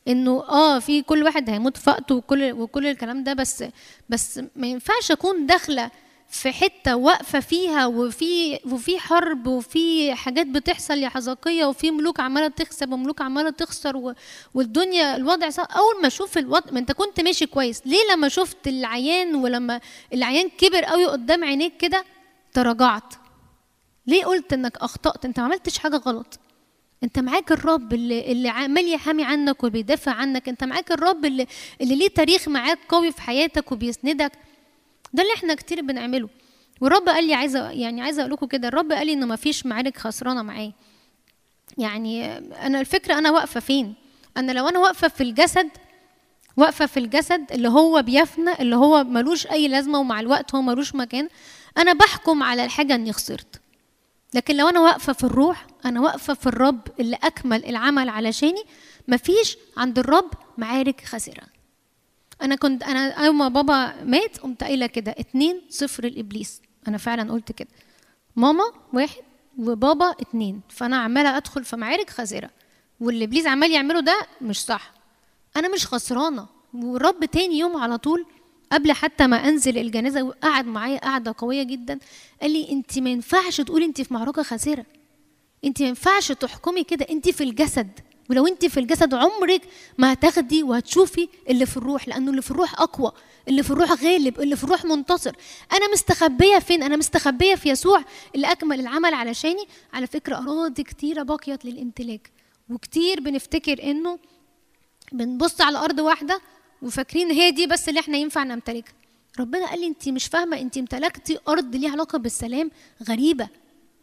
إنه آه في كل واحد هيموت في وكل وكل الكلام ده بس بس ما ينفعش أكون داخلة في حتة واقفة فيها وفي وفي حرب وفي حاجات بتحصل يا حزقية وفي ملوك عمالة تكسب وملوك عمالة تخسر. والدنيا الوضع صعب أول ما أشوف الوضع ما أنت كنت ماشي كويس ليه لما شفت العيان ولما العيان كبر قوي قدام عينيك كده تراجعت؟ ليه قلت إنك أخطأت؟ أنت ما عملتش حاجة غلط. أنت معاك الرب اللي اللي عمال يحامي عنك وبيدافع عنك. أنت معاك الرب اللي اللي ليه تاريخ معاك قوي في حياتك وبيسندك. ده اللي إحنا كتير بنعمله. والرب قال لي عايزه يعني عايزة أقول لكم كده الرب قال لي انه ما فيش معارك خسرانة معاه. يعني أنا الفكرة أنا واقفة فين؟ أنا لو أنا واقفة في الجسد واقفة في الجسد اللي هو بيفنى اللي هو ملوش أي لازمة ومع الوقت هو ملوش مكان أنا بحكم على الحاجة إني خسرت. لكن لو أنا واقفة في الروح أنا واقفة في الرب اللي أكمل العمل علشاني مفيش عند الرب معارك خاسره أنا كنت أنا أول ما بابا مات قمت قايلة كده اتنين صفر الابليس أنا فعلا قلت كده. ماما واحد وبابا اتنين. فأنا عمالة أدخل في معارك خاسره واللي إبليس عمال يعمله ده مش صح. أنا مش خسرانة. والرب تاني يوم على طول قبل حتى ما أنزل الجنازة وقعد معايا قعدة قوية جدا قال لي انت ما ينفعش تقولي انت في معركة خاسره انت ما ينفعش تحكمي كده. انت في الجسد. ولو انت في الجسد عمرك ما هتاخدي وهتشوفي اللي في الروح لأنه اللي في الروح أقوى اللي في الروح غالب اللي في الروح منتصر. أنا مستخبية فين؟ أنا مستخبية في يسوع اللي أكمل العمل علشاني. على فكرة أراضي كتيرة بقيت للامتلاك وكتير بنفتكر إنه بنبص على أرض واحدة وفاكرين هي دي بس اللي إحنا ينفع نمتلكها ربنا قال لي انت مش فاهمة انت امتلكتي أرض ليها علاقة بالسلام غريبة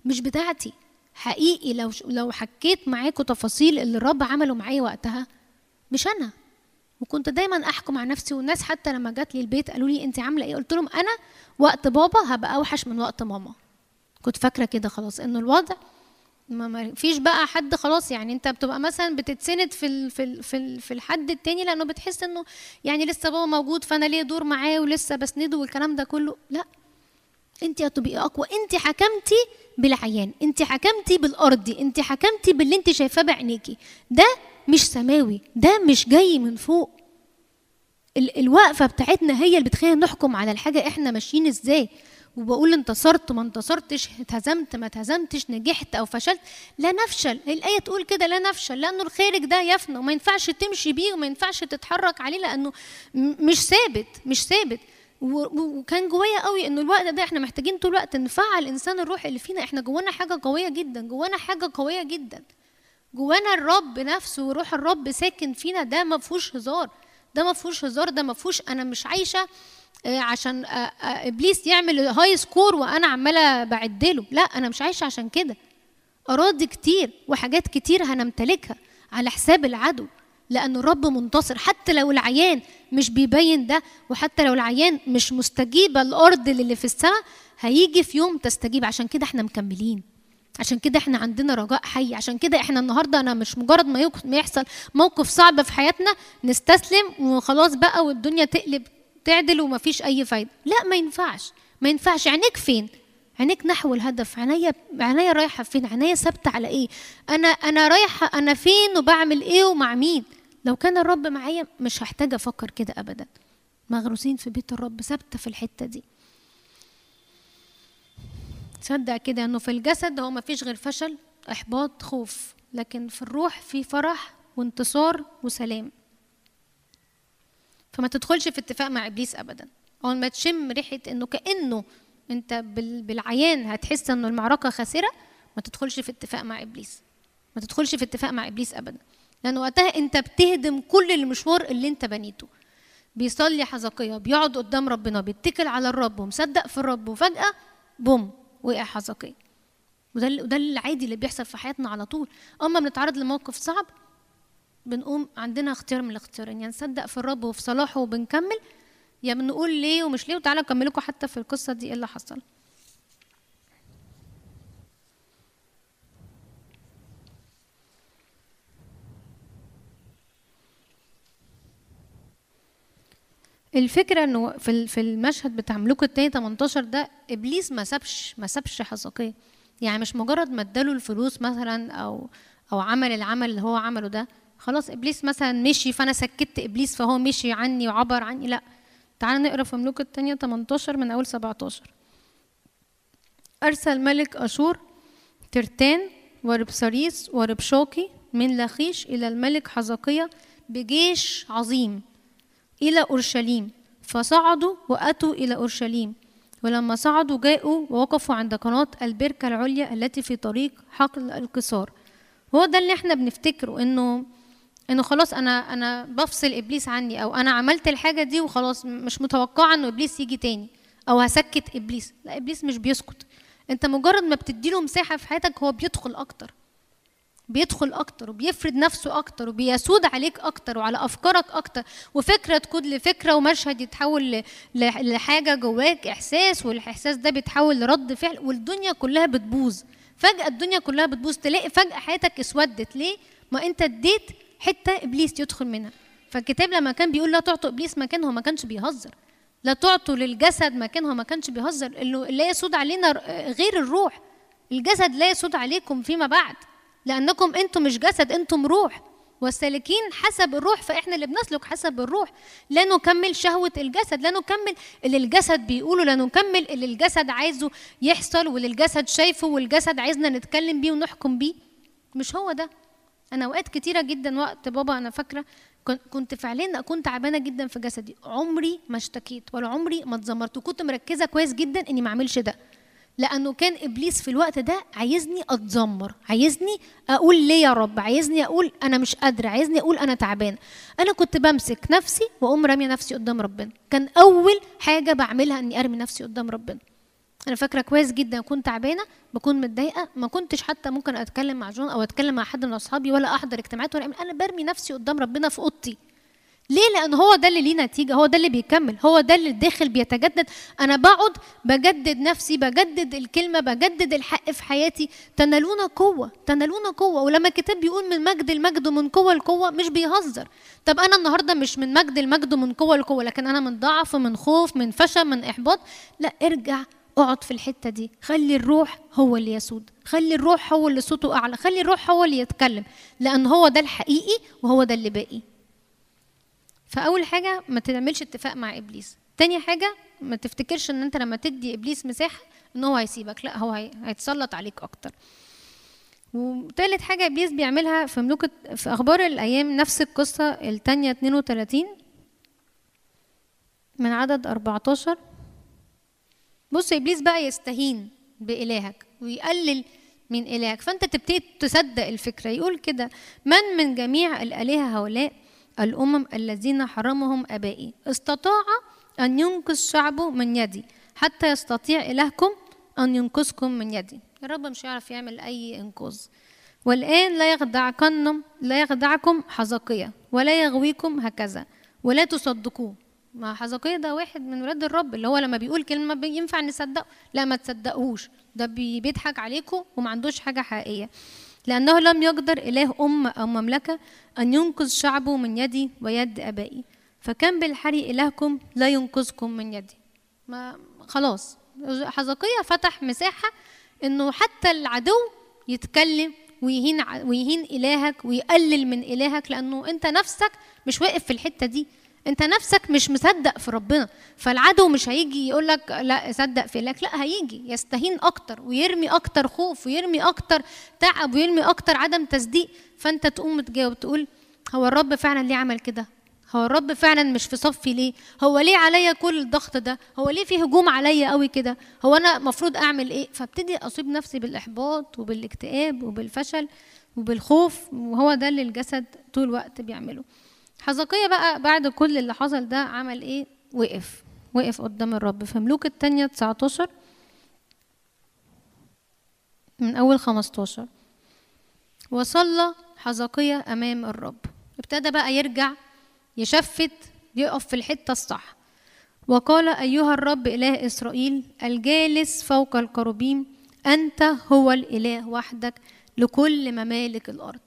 مش بتاعتي. حقيقي لو لو حكيت معاكم تفاصيل اللي الرب عمله معايا وقتها مش أنا. وكنت دايما أحكم على نفسي والناس حتى لما جات لي البيت قالوا لي أنت عاملة إيه؟ قلت لهم أنا وقت بابا هبقى أوحش من وقت ماما. كنت فاكرة كده خلاص انه الوضع ما فيش بقى حد خلاص. يعني أنت بتبقى مثلا بتتسند في في في, في الحد التاني لأنه بتحس إنه يعني لسه بابا موجود فأنا ليه دور معاه ولسه بسنده والكلام ده كله. لا. انت هتبقي اقوى انت حكمتي بالعيان انت حكمتي بالارضي انت حكمتي باللي انت شايفاه بعينيكي. ده مش سماوي ده مش جاي من فوق. ال- الوقفة بتاعتنا هي اللي بتخلينا نحكم على الحاجة إحنا ماشيين إزاي. وبقول انتصرت ما انتصرتش اتهزمت ما اتهزمتش نجحت أو فشلت. لا نفشل الآية تقول كده لا نفشل لأنه الخارج ده يفنى وما ينفعش تمشي بيه وما ينفعش تتحرك عليه لأنه مش ثابت مش ثابت. وكان جوايا قوي إنه الوقت ده إحنا محتاجين طول الوقت نفعل الإنسان الروح اللي فينا. إحنا جوانا حاجة قوية جدا جوانا حاجة قوية جدا. جوانا الرب نفسه وروح الرب ساكن فينا ده ما فيهوش هزار ده ما فيهوش هزار ده ما فيهوش أنا مش عايشة آه، عشان آه، آه، إبليس يعمل هاي سكور وأنا عمالة بعدله. لا أنا مش عايشة عشان كده. أراضي كتير وحاجات كتير هنمتلكها على حساب العدو. لأن الرب منتصر. حتى لو العيان مش بيبين ده وحتى لو العيان مش مستجيبة الأرض اللي في السماء هيجي في يوم تستجيب. عشان كده إحنا مكملين. عشان كده إحنا عندنا رجاء حي. عشان كده إحنا النهارده أنا مش مجرد ما يحصل موقف صعب في حياتنا نستسلم وخلاص بقى والدنيا تقلب تعدل ومفيش أي فايدة. لا ما ينفعش. ما ينفعش. عينيك فين؟ عينيك نحو الهدف. عينيا عينيا رايحة فين؟ عينيا ثابتة على إيه؟ أنا أنا رايحة أنا فين وبعمل إيه ومع مين؟ لو كان الرب معايا مش هحتاج أفكر كده ابدا. مغروسين في بيت الرب ثابتة في الحتة دي. تصدق كده إنه في الجسد هو مفيش غير فشل إحباط خوف. لكن في الروح في فرح وانتصار وسلام. فما تدخلش في اتفاق مع إبليس ابدا. أول ما تشم ريحة إنه كأنه أنت بال- بالعيان هتحس إنه المعركة خاسرة ما تدخلش في اتفاق مع إبليس. ما تدخلش في اتفاق مع إبليس ابدا. لأن وقتها أنت بتهدم كل المشوار اللي أنت بنيته. بيصلي حزقية بيقعد قدام ربنا بيتكل على الرب ومصدق في الرب وفجأة بوم وقع حزقية. وده وده العادي اللي بيحصل في حياتنا على طول. أما بنتعرض لموقف صعب بنقوم عندنا اختيار من الاختيارين. يا نصدق في الرب وفي صلاحه وبنكمل يا بنقول ليه ومش ليه وتعالى اكمل لكم حتى في القصة دي إيه اللي حصل. الفكرة إنه في في المشهد بتاع ملوك التاني 18 ده إبليس ما سابش ما سابش حزقية يعني مش مجرد ما اداله الفلوس مثلا أو أو عمل العمل اللي هو عمله ده. خلاص إبليس مثلا مشي فأنا سكت إبليس فهو مشي عني وعبر عني. لا تعال نقرأ في ملوك التانية 18 من أول 17 أرسل ملك أشور ترتان وربساريس وربشاقي من لخيش إلى الملك حزقية بجيش عظيم. إلى أورشليم. فصعدوا وأتوا إلى أورشليم. ولما صعدوا جاءوا ووقفوا عند قناة البركة العليا التي في طريق حقل القصار. هو ده اللي إحنا بنفتكره إنه إنه خلاص أنا أنا بفصل إبليس عني أو أنا عملت الحاجة دي وخلاص مش متوقعة إنه إبليس يجي تاني أو هسكت إبليس. لا إبليس مش بيسكت. أنت مجرد ما بتديله مساحة في حياتك هو بيدخل أكتر. بيدخل أكتر وبيفرد نفسه أكتر وبيسود عليك أكتر وعلى أفكارك أكتر وفكرة تكون لفكرة ومشهد يتحول لحاجة جواك إحساس والإحساس ده بيتحول لرد فعل والدنيا كلها بتبوظ. فجأة الدنيا كلها بتبوظ تلاقي فجأة حياتك اسودت. ليه؟ ما أنت اديت حتة إبليس يدخل منها. فالكتاب لما كان بيقول لا تعطوا إبليس مكان هو ما كانش بيهزر. لا تعطوا للجسد مكان هو ما كانش بيهزر. انه لا يسود علينا غير الروح. الجسد لا يسود عليكم فيما بعد. لأنكم أنتم مش جسد أنتم روح. والسالكين حسب الروح فإحنا اللي بنسلك حسب الروح. لا نكمل شهوة الجسد لا نكمل اللي الجسد بيقوله لا نكمل اللي الجسد عايزه يحصل واللي الجسد شايفه والجسد عايزنا نتكلم بيه ونحكم بيه. مش هو ده. أنا أوقات كتيرة جدا وقت بابا أنا فاكرة كن- كنت فعليا اكون تعبانة جدا في جسدي. عمري ما اشتكيت ولا عمري ما اتذمرت. وكنت مركزة كويس جدا إني ما أعملش ده. لأنه كان إبليس في الوقت ده عايزني أتذمر عايزني أقول ليه يا رب؟ عايزني أقول أنا مش قادرة عايزني أقول أنا تعبانه أنا كنت بمسك نفسي وأقوم رامية نفسي قدام ربنا. كان أول حاجة بعملها إني أرمي نفسي قدام ربنا. أنا فاكرة كويس جدا كنت تعبانة بكون متضايقة ما كنتش حتى ممكن أتكلم مع جون أو أتكلم مع حد من أصحابي ولا أحضر اجتماعات ولا أنا برمي نفسي قدام ربنا في أوضتي. ليه؟ لأن هو ده اللي ليه نتيجة هو ده اللي بيكمل هو ده اللي داخل بيتجدد. أنا بقعد بجدد نفسي بجدد الكلمة بجدد الحق في حياتي. تنالون قوة تنالون قوة. ولما الكتاب بيقول من مجد المجد ومن قوة لقوه مش بيهزر. طب أنا النهارده مش من مجد المجد ومن قوة لقوه لكن أنا من ضعف من خوف من فشل من إحباط. لا ارجع اقعد في الحتة دي. خلي الروح هو اللي يسود. خلي الروح هو اللي صوته أعلى. خلي الروح هو اللي يتكلم. لأن هو ده الحقيقي وهو ده اللي باقي. فأول حاجة ما تعملش اتفاق مع إبليس. تاني حاجة ما تفتكرش إن أنت لما تدي إبليس مساحة إن هو هيسيبك. لا هو هي- هيتسلط عليك أكتر. وتالت حاجة إبليس بيعملها في ملوك في أخبار الأيام نفس القصة التانية 32 من عدد 14 بص إبليس بقى يستهين بإلهك ويقلل من إلهك. فأنت تبتدي تصدق الفكرة. يقول كده من من جميع الآلهة هؤلاء الأمم الذين حرمهم آبائي. استطاع أن ينقذ شعبه من يدي حتى يستطيع إلهكم أن ينقذكم من يدي. الرب مش هيعرف يعمل أي إنقاذ. والآن لا يخدعكم لا يخدعكم حزقية ولا يغويكم هكذا ولا تصدقوه. ما حزقية ده واحد من ولاد الرب اللي هو لما بيقول كلمة بينفع نصدقه لا ما تصدقوش. ده بي- بيضحك عليكم وما عندوش حاجة حقيقية. لأنه لم يقدر إله أمة أو مملكة أن ينقذ شعبه من يدي ويد آبائي فكان بالحري إلهكم لا ينقذكم من يدي ما خلاص حزقية فتح مساحة إنه حتى العدو يتكلم ويهين ويهين إلهك ويقلل من إلهك لأنه أنت نفسك مش واقف في الحتة دي. أنت نفسك مش مصدق في ربنا فالعدو مش هيجي يقول لك لا صدق في إلهك لا هيجي يستهين أكتر ويرمي أكتر خوف ويرمي أكتر تعب ويرمي أكتر عدم تصديق. فأنت تقوم تجاوب تقول هو الرب فعلا ليه عمل كده؟ هو الرب فعلا مش في صفي ليه؟ هو ليه عليا كل الضغط ده؟ هو ليه في هجوم عليا قوي كده؟ هو أنا المفروض أعمل إيه؟ فابتدي أصيب نفسي بالإحباط وبالاكتئاب وبالفشل وبالخوف وهو ده اللي الجسد طول الوقت بيعمله. حزقية بقى بعد كل اللي حصل ده عمل إيه؟ وقف. وقف قدام الرب. في ملوك التانية 19 من أول 15 وصلى حزقية أمام الرب. ابتدى بقى يرجع يشفت يقف في الحتة الصح. وقال أيها الرب إله إسرائيل الجالس فوق الكروبيم أنت هو الإله وحدك لكل ممالك الأرض.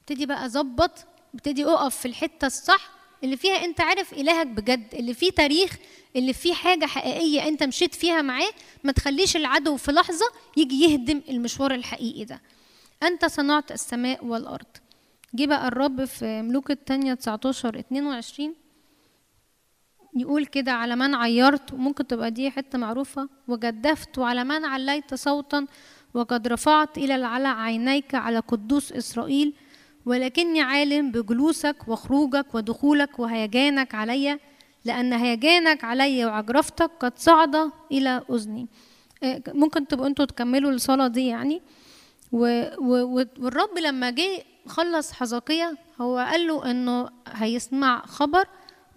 ابتدي بقى ظبط ابتدي أقف في الحتة الصح اللي فيها أنت عارف إلهك بجد اللي فيه تاريخ اللي فيه حاجة حقيقية أنت مشيت فيها معاه ما تخليش العدو في لحظة يجي يهدم المشوار الحقيقي ده. أنت صنعت السماء والأرض. جه بقى الرب في ملوك التانية 19 22 يقول كده على من عيرت؟ وممكن تبقى دي حتة معروفة. وجدفت وعلى من عليت صوتا وقد رفعت إلى العلى عينيك على قدوس إسرائيل ولكني عالم بجلوسك وخروجك ودخولك وهيجانك علي لأن هيجانك علي وعجرفتك قد صعد إلى أذني. آه، ممكن تبقوا أنتوا تكملوا الصلاة دي يعني. والرب لما جه خلص حزقية هو قال له إنه هيسمع خبر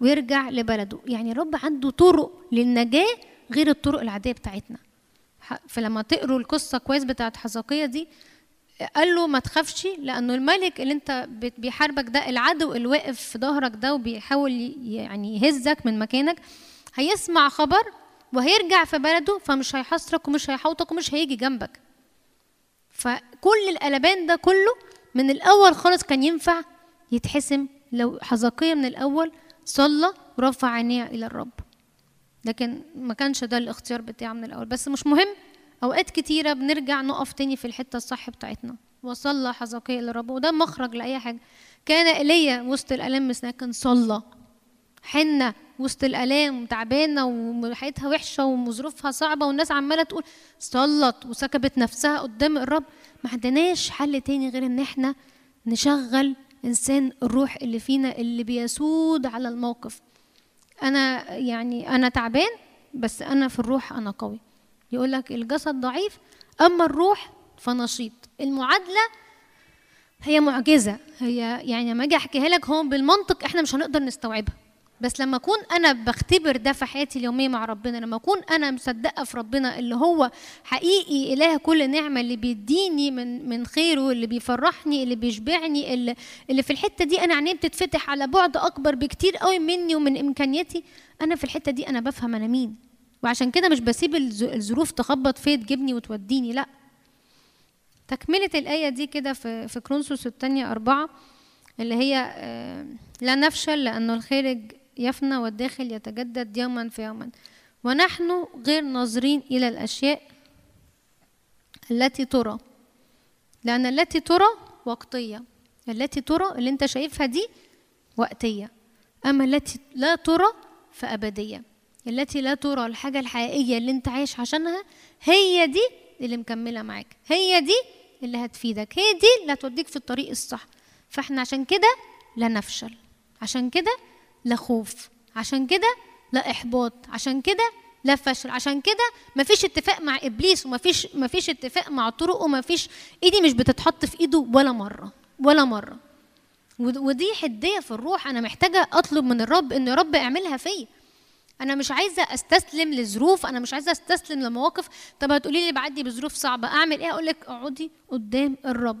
ويرجع لبلده. يعني الرب عنده طرق للنجاة غير الطرق العادية بتاعتنا. فلما تقروا القصة كويس بتاعت حزقية دي قال له ما تخافش لأنه الملك اللي أنت بيحاربك ده العدو اللي واقف في ظهرك ده وبيحاول يعني يهزك من مكانك هيسمع خبر وهيرجع في بلده فمش هيحاصرك ومش هيحوطك ومش هيجي جنبك. فكل القلبان ده كله من الأول خالص كان ينفع يتحسم لو حزقية من الأول صلى ورفع عينيه إلى الرب. لكن ما كانش ده الاختيار بتاعه من الأول. بس مش مهم. أوقات كتيرة بنرجع نقف تاني في الحتة الصح بتاعتنا. وصلى حزقية للرب وده مخرج لأي حاجة. كان إيليا وسط الالام كان صلى. حنة وسط الآلام تعبانة وحياتها وحشة وظروفها صعبة والناس عمالة تقول صلت وسكبت نفسها قدام الرب. ما عندناش حل تاني غير إن إحنا نشغل إنسان الروح اللي فينا اللي بيسود على الموقف. أنا يعني أنا تعبان بس أنا في الروح أنا قوي. يقول لك الجسد ضعيف أما الروح فنشيط. المعادلة هي معجزة هي يعني لما أجي أحكيها لك هو بالمنطق إحنا مش هنقدر نستوعبها. بس لما أكون أنا بختبر ده في حياتي اليومية مع ربنا لما أكون أنا مصدقة في ربنا اللي هو حقيقي إله كل نعمة اللي بيديني من من خيره اللي بيفرحني اللي بيشبعني اللي, اللي في الحتة دي أنا عينيه بتتفتح على بعد أكبر بكتير قوي مني ومن إمكانياتي أنا في الحتة دي أنا بفهم أنا مين. وعشان كده مش بسيب الظروف تخبط فيا تجيبني وتوديني لأ. تكملة الآية دي كده في في كرونسوس الثانية أربعة اللي هي آه، لا نفشل لأنه الخارج يفنى والداخل يتجدد يوما في يوما. ونحن غير ناظرين إلى الأشياء التي ترى. لأن التي ترى وقتية. التي ترى اللي أنت شايفها دي وقتية. أما التي لا ترى فأبدية. التي لا ترى الحاجة الحقيقية اللي أنت عايش عشانها هي دي اللي مكملة معاك. هي دي اللي هتفيدك. هي دي اللي هتوديك في الطريق الصح. فاحنا عشان كده لا نفشل. عشان كده لا خوف. عشان كده لا إحباط. عشان كده لا فشل. عشان كده مفيش اتفاق مع إبليس ومفيش مفيش اتفاق مع طرق ومفيش إيدي مش بتتحط في إيده ولا مرة ولا مرة. ود- ودي حدية في الروح. أنا محتاجة أطلب من الرب إن يا رب اعملها فيا. أنا مش عايزة أستسلم لظروف أنا مش عايزة أستسلم لمواقف. طب هتقولي لي بعدي بظروف صعبة أعمل إيه؟ أقول لك اقعدي قدام الرب.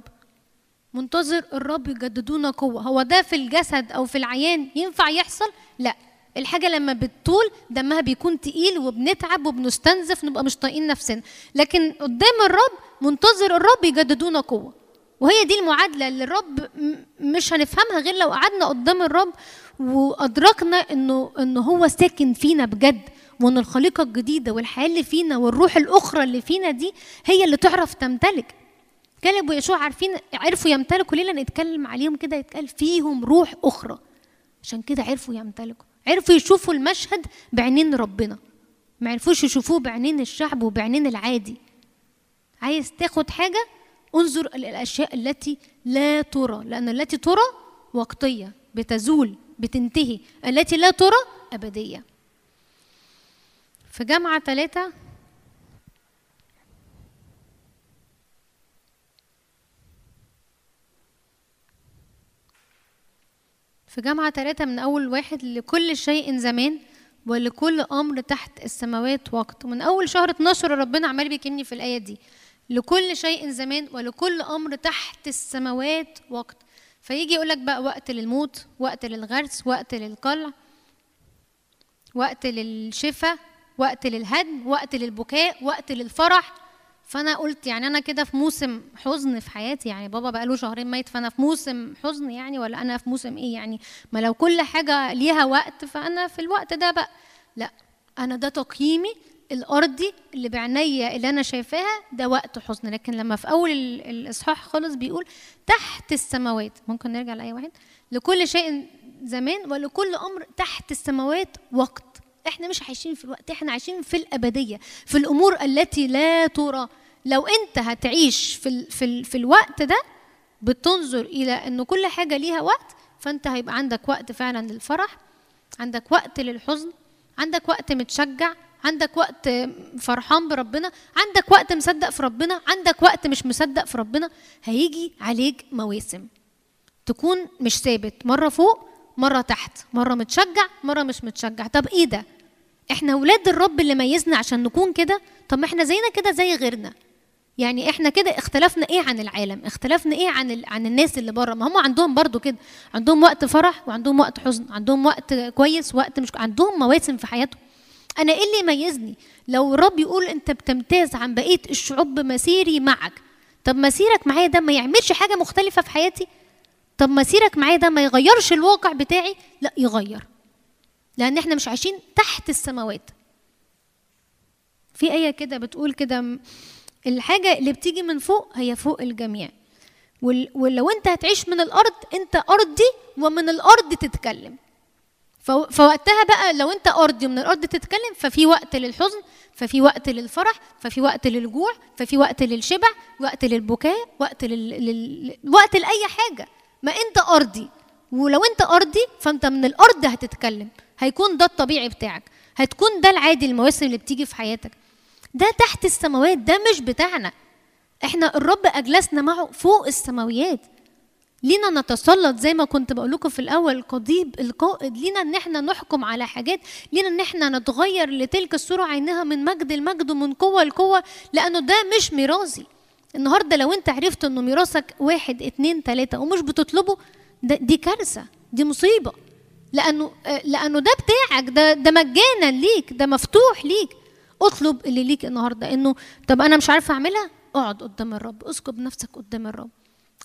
منتظر الرب يجددونا قوة. هو ده في الجسد أو في العيان ينفع يحصل؟ لا. الحاجة لما بتطول دمها بيكون تقيل وبنتعب وبنستنزف نبقى مش طايقين نفسنا. لكن قدام الرب منتظر الرب يجددونا قوة. وهي دي المعادلة اللي الرب مش هنفهمها غير لو قعدنا قدام الرب وأدركنا انه انه هو ساكن فينا بجد وإن الخليقة الجديدة والحياة اللي فينا والروح الأخرى اللي فينا دي هي اللي تعرف تمتلك. كلب ويشوع عارفين عرفوا يمتلكوا ليه لأن يتكلم عليهم كده؟ يتقال فيهم روح أخرى. عشان كده عرفوا يمتلكوا. عرفوا يشوفوا المشهد بعينين ربنا. ما عرفوش يشوفوه بعينين الشعب وبعينين العادي. عايز تاخد حاجة؟ انظر الأشياء التي لا ترى لأن التي ترى وقتية بتزول. بتنتهي التي لا ترى أبدية. في جامعة ثلاثة في جامعة ثلاثة من أول واحد لكل شيء زمان ولكل أمر تحت السماوات وقت. ومن أول شهر 12 ربنا عمال بيكلمني في الآية دي. لكل شيء زمان ولكل أمر تحت السماوات وقت. فيجي يقولك بقى وقت للموت وقت للغرس وقت للقلع وقت للشفاء وقت للهدم وقت للبكاء وقت للفرح. فأنا قلت يعني أنا كده في موسم حزن في حياتي يعني بابا بقاله شهرين ميت فأنا في موسم حزن يعني ولا أنا في موسم إيه يعني؟ ما لو كل حاجة ليها وقت فأنا في الوقت ده بقى. لا أنا ده تقييمي الارضي اللي بعينيا اللي أنا شايفاها ده وقت حزن لكن لما في أول ال- الإصحاح خالص بيقول تحت السماوات ممكن نرجع لأي واحد؟ لكل شيء زمان ولكل أمر تحت السماوات وقت. إحنا مش عايشين في الوقت إحنا عايشين في الأبدية في الأمور التي لا ترى. لو أنت هتعيش في ال في, ال في الوقت ده بتنظر إلى انه كل حاجة ليها وقت فأنت هيبقى عندك وقت فعلا للفرح عندك وقت للحزن عندك وقت متشجع عندك وقت فرحان بربنا عندك وقت مصدق في ربنا عندك وقت مش مصدق في ربنا هيجي عليك مواسم. تكون مش ثابت مرة فوق مرة تحت مرة متشجع مرة مش متشجع. طب إيه ده؟ إحنا ولاد الرب اللي ميزنا عشان نكون كده؟ طب ما إحنا زينا كده زي غيرنا. يعني إحنا كده اختلفنا إيه عن العالم؟ اختلفنا إيه عن ال... عن الناس اللي بره؟ ما هم عندهم برضو كده. عندهم وقت فرح وعندهم وقت حزن عندهم وقت كويس وقت مش عندهم مواسم في حياتهم. أنا إيه اللي يميزني؟ لو الرب يقول أنت بتمتاز عن بقية الشعوب بمسيري معك طب مسيرك معايا ده ما يعملش حاجة مختلفة في حياتي؟ طب مسيرك معايا ده ما يغيرش الواقع بتاعي؟ لا يغير لأن إحنا مش عايشين تحت السماوات. في آية كده بتقول كده الحاجة اللي بتيجي من فوق هي فوق الجميع. ولو أنت هتعيش من الأرض أنت أرضي ومن الأرض تتكلم. فوقتها بقى لو انت ارضي ومن الأرض تتكلم ففي وقت للحزن ففي وقت للفرح ففي وقت للجوع ففي وقت للشبع وقت للبكاء وقت لل... لل... وقت لأي حاجة. ما انت ارضي ولو انت ارضي فانت من الأرض هتتكلم. هيكون ده الطبيعي بتاعك. هتكون ده العادي المواسم اللي بتيجي في حياتك. ده تحت السماوات ده مش بتاعنا. إحنا الرب أجلسنا معه فوق السماويات. لينا نتسلط زي ما كنت بقول لكم في الأول القضيب القائد لينا إن إحنا نحكم على حاجات لينا إن إحنا نتغير لتلك الصورة عينها من مجد لمجد ومن قوة لقوة لأنه ده مش ميراثي. النهارده لو أنت عرفت إنه ميراثك واحد اتنين تلاتة ومش بتطلبه ده دي كارثة دي مصيبة. لأنه آه، لأنه ده بتاعك ده ده مجانا ليك ده مفتوح ليك. اطلب اللي ليك النهارده إنه طب أنا مش عارفة أعملها؟ اقعد قدام الرب اسكب نفسك قدام الرب.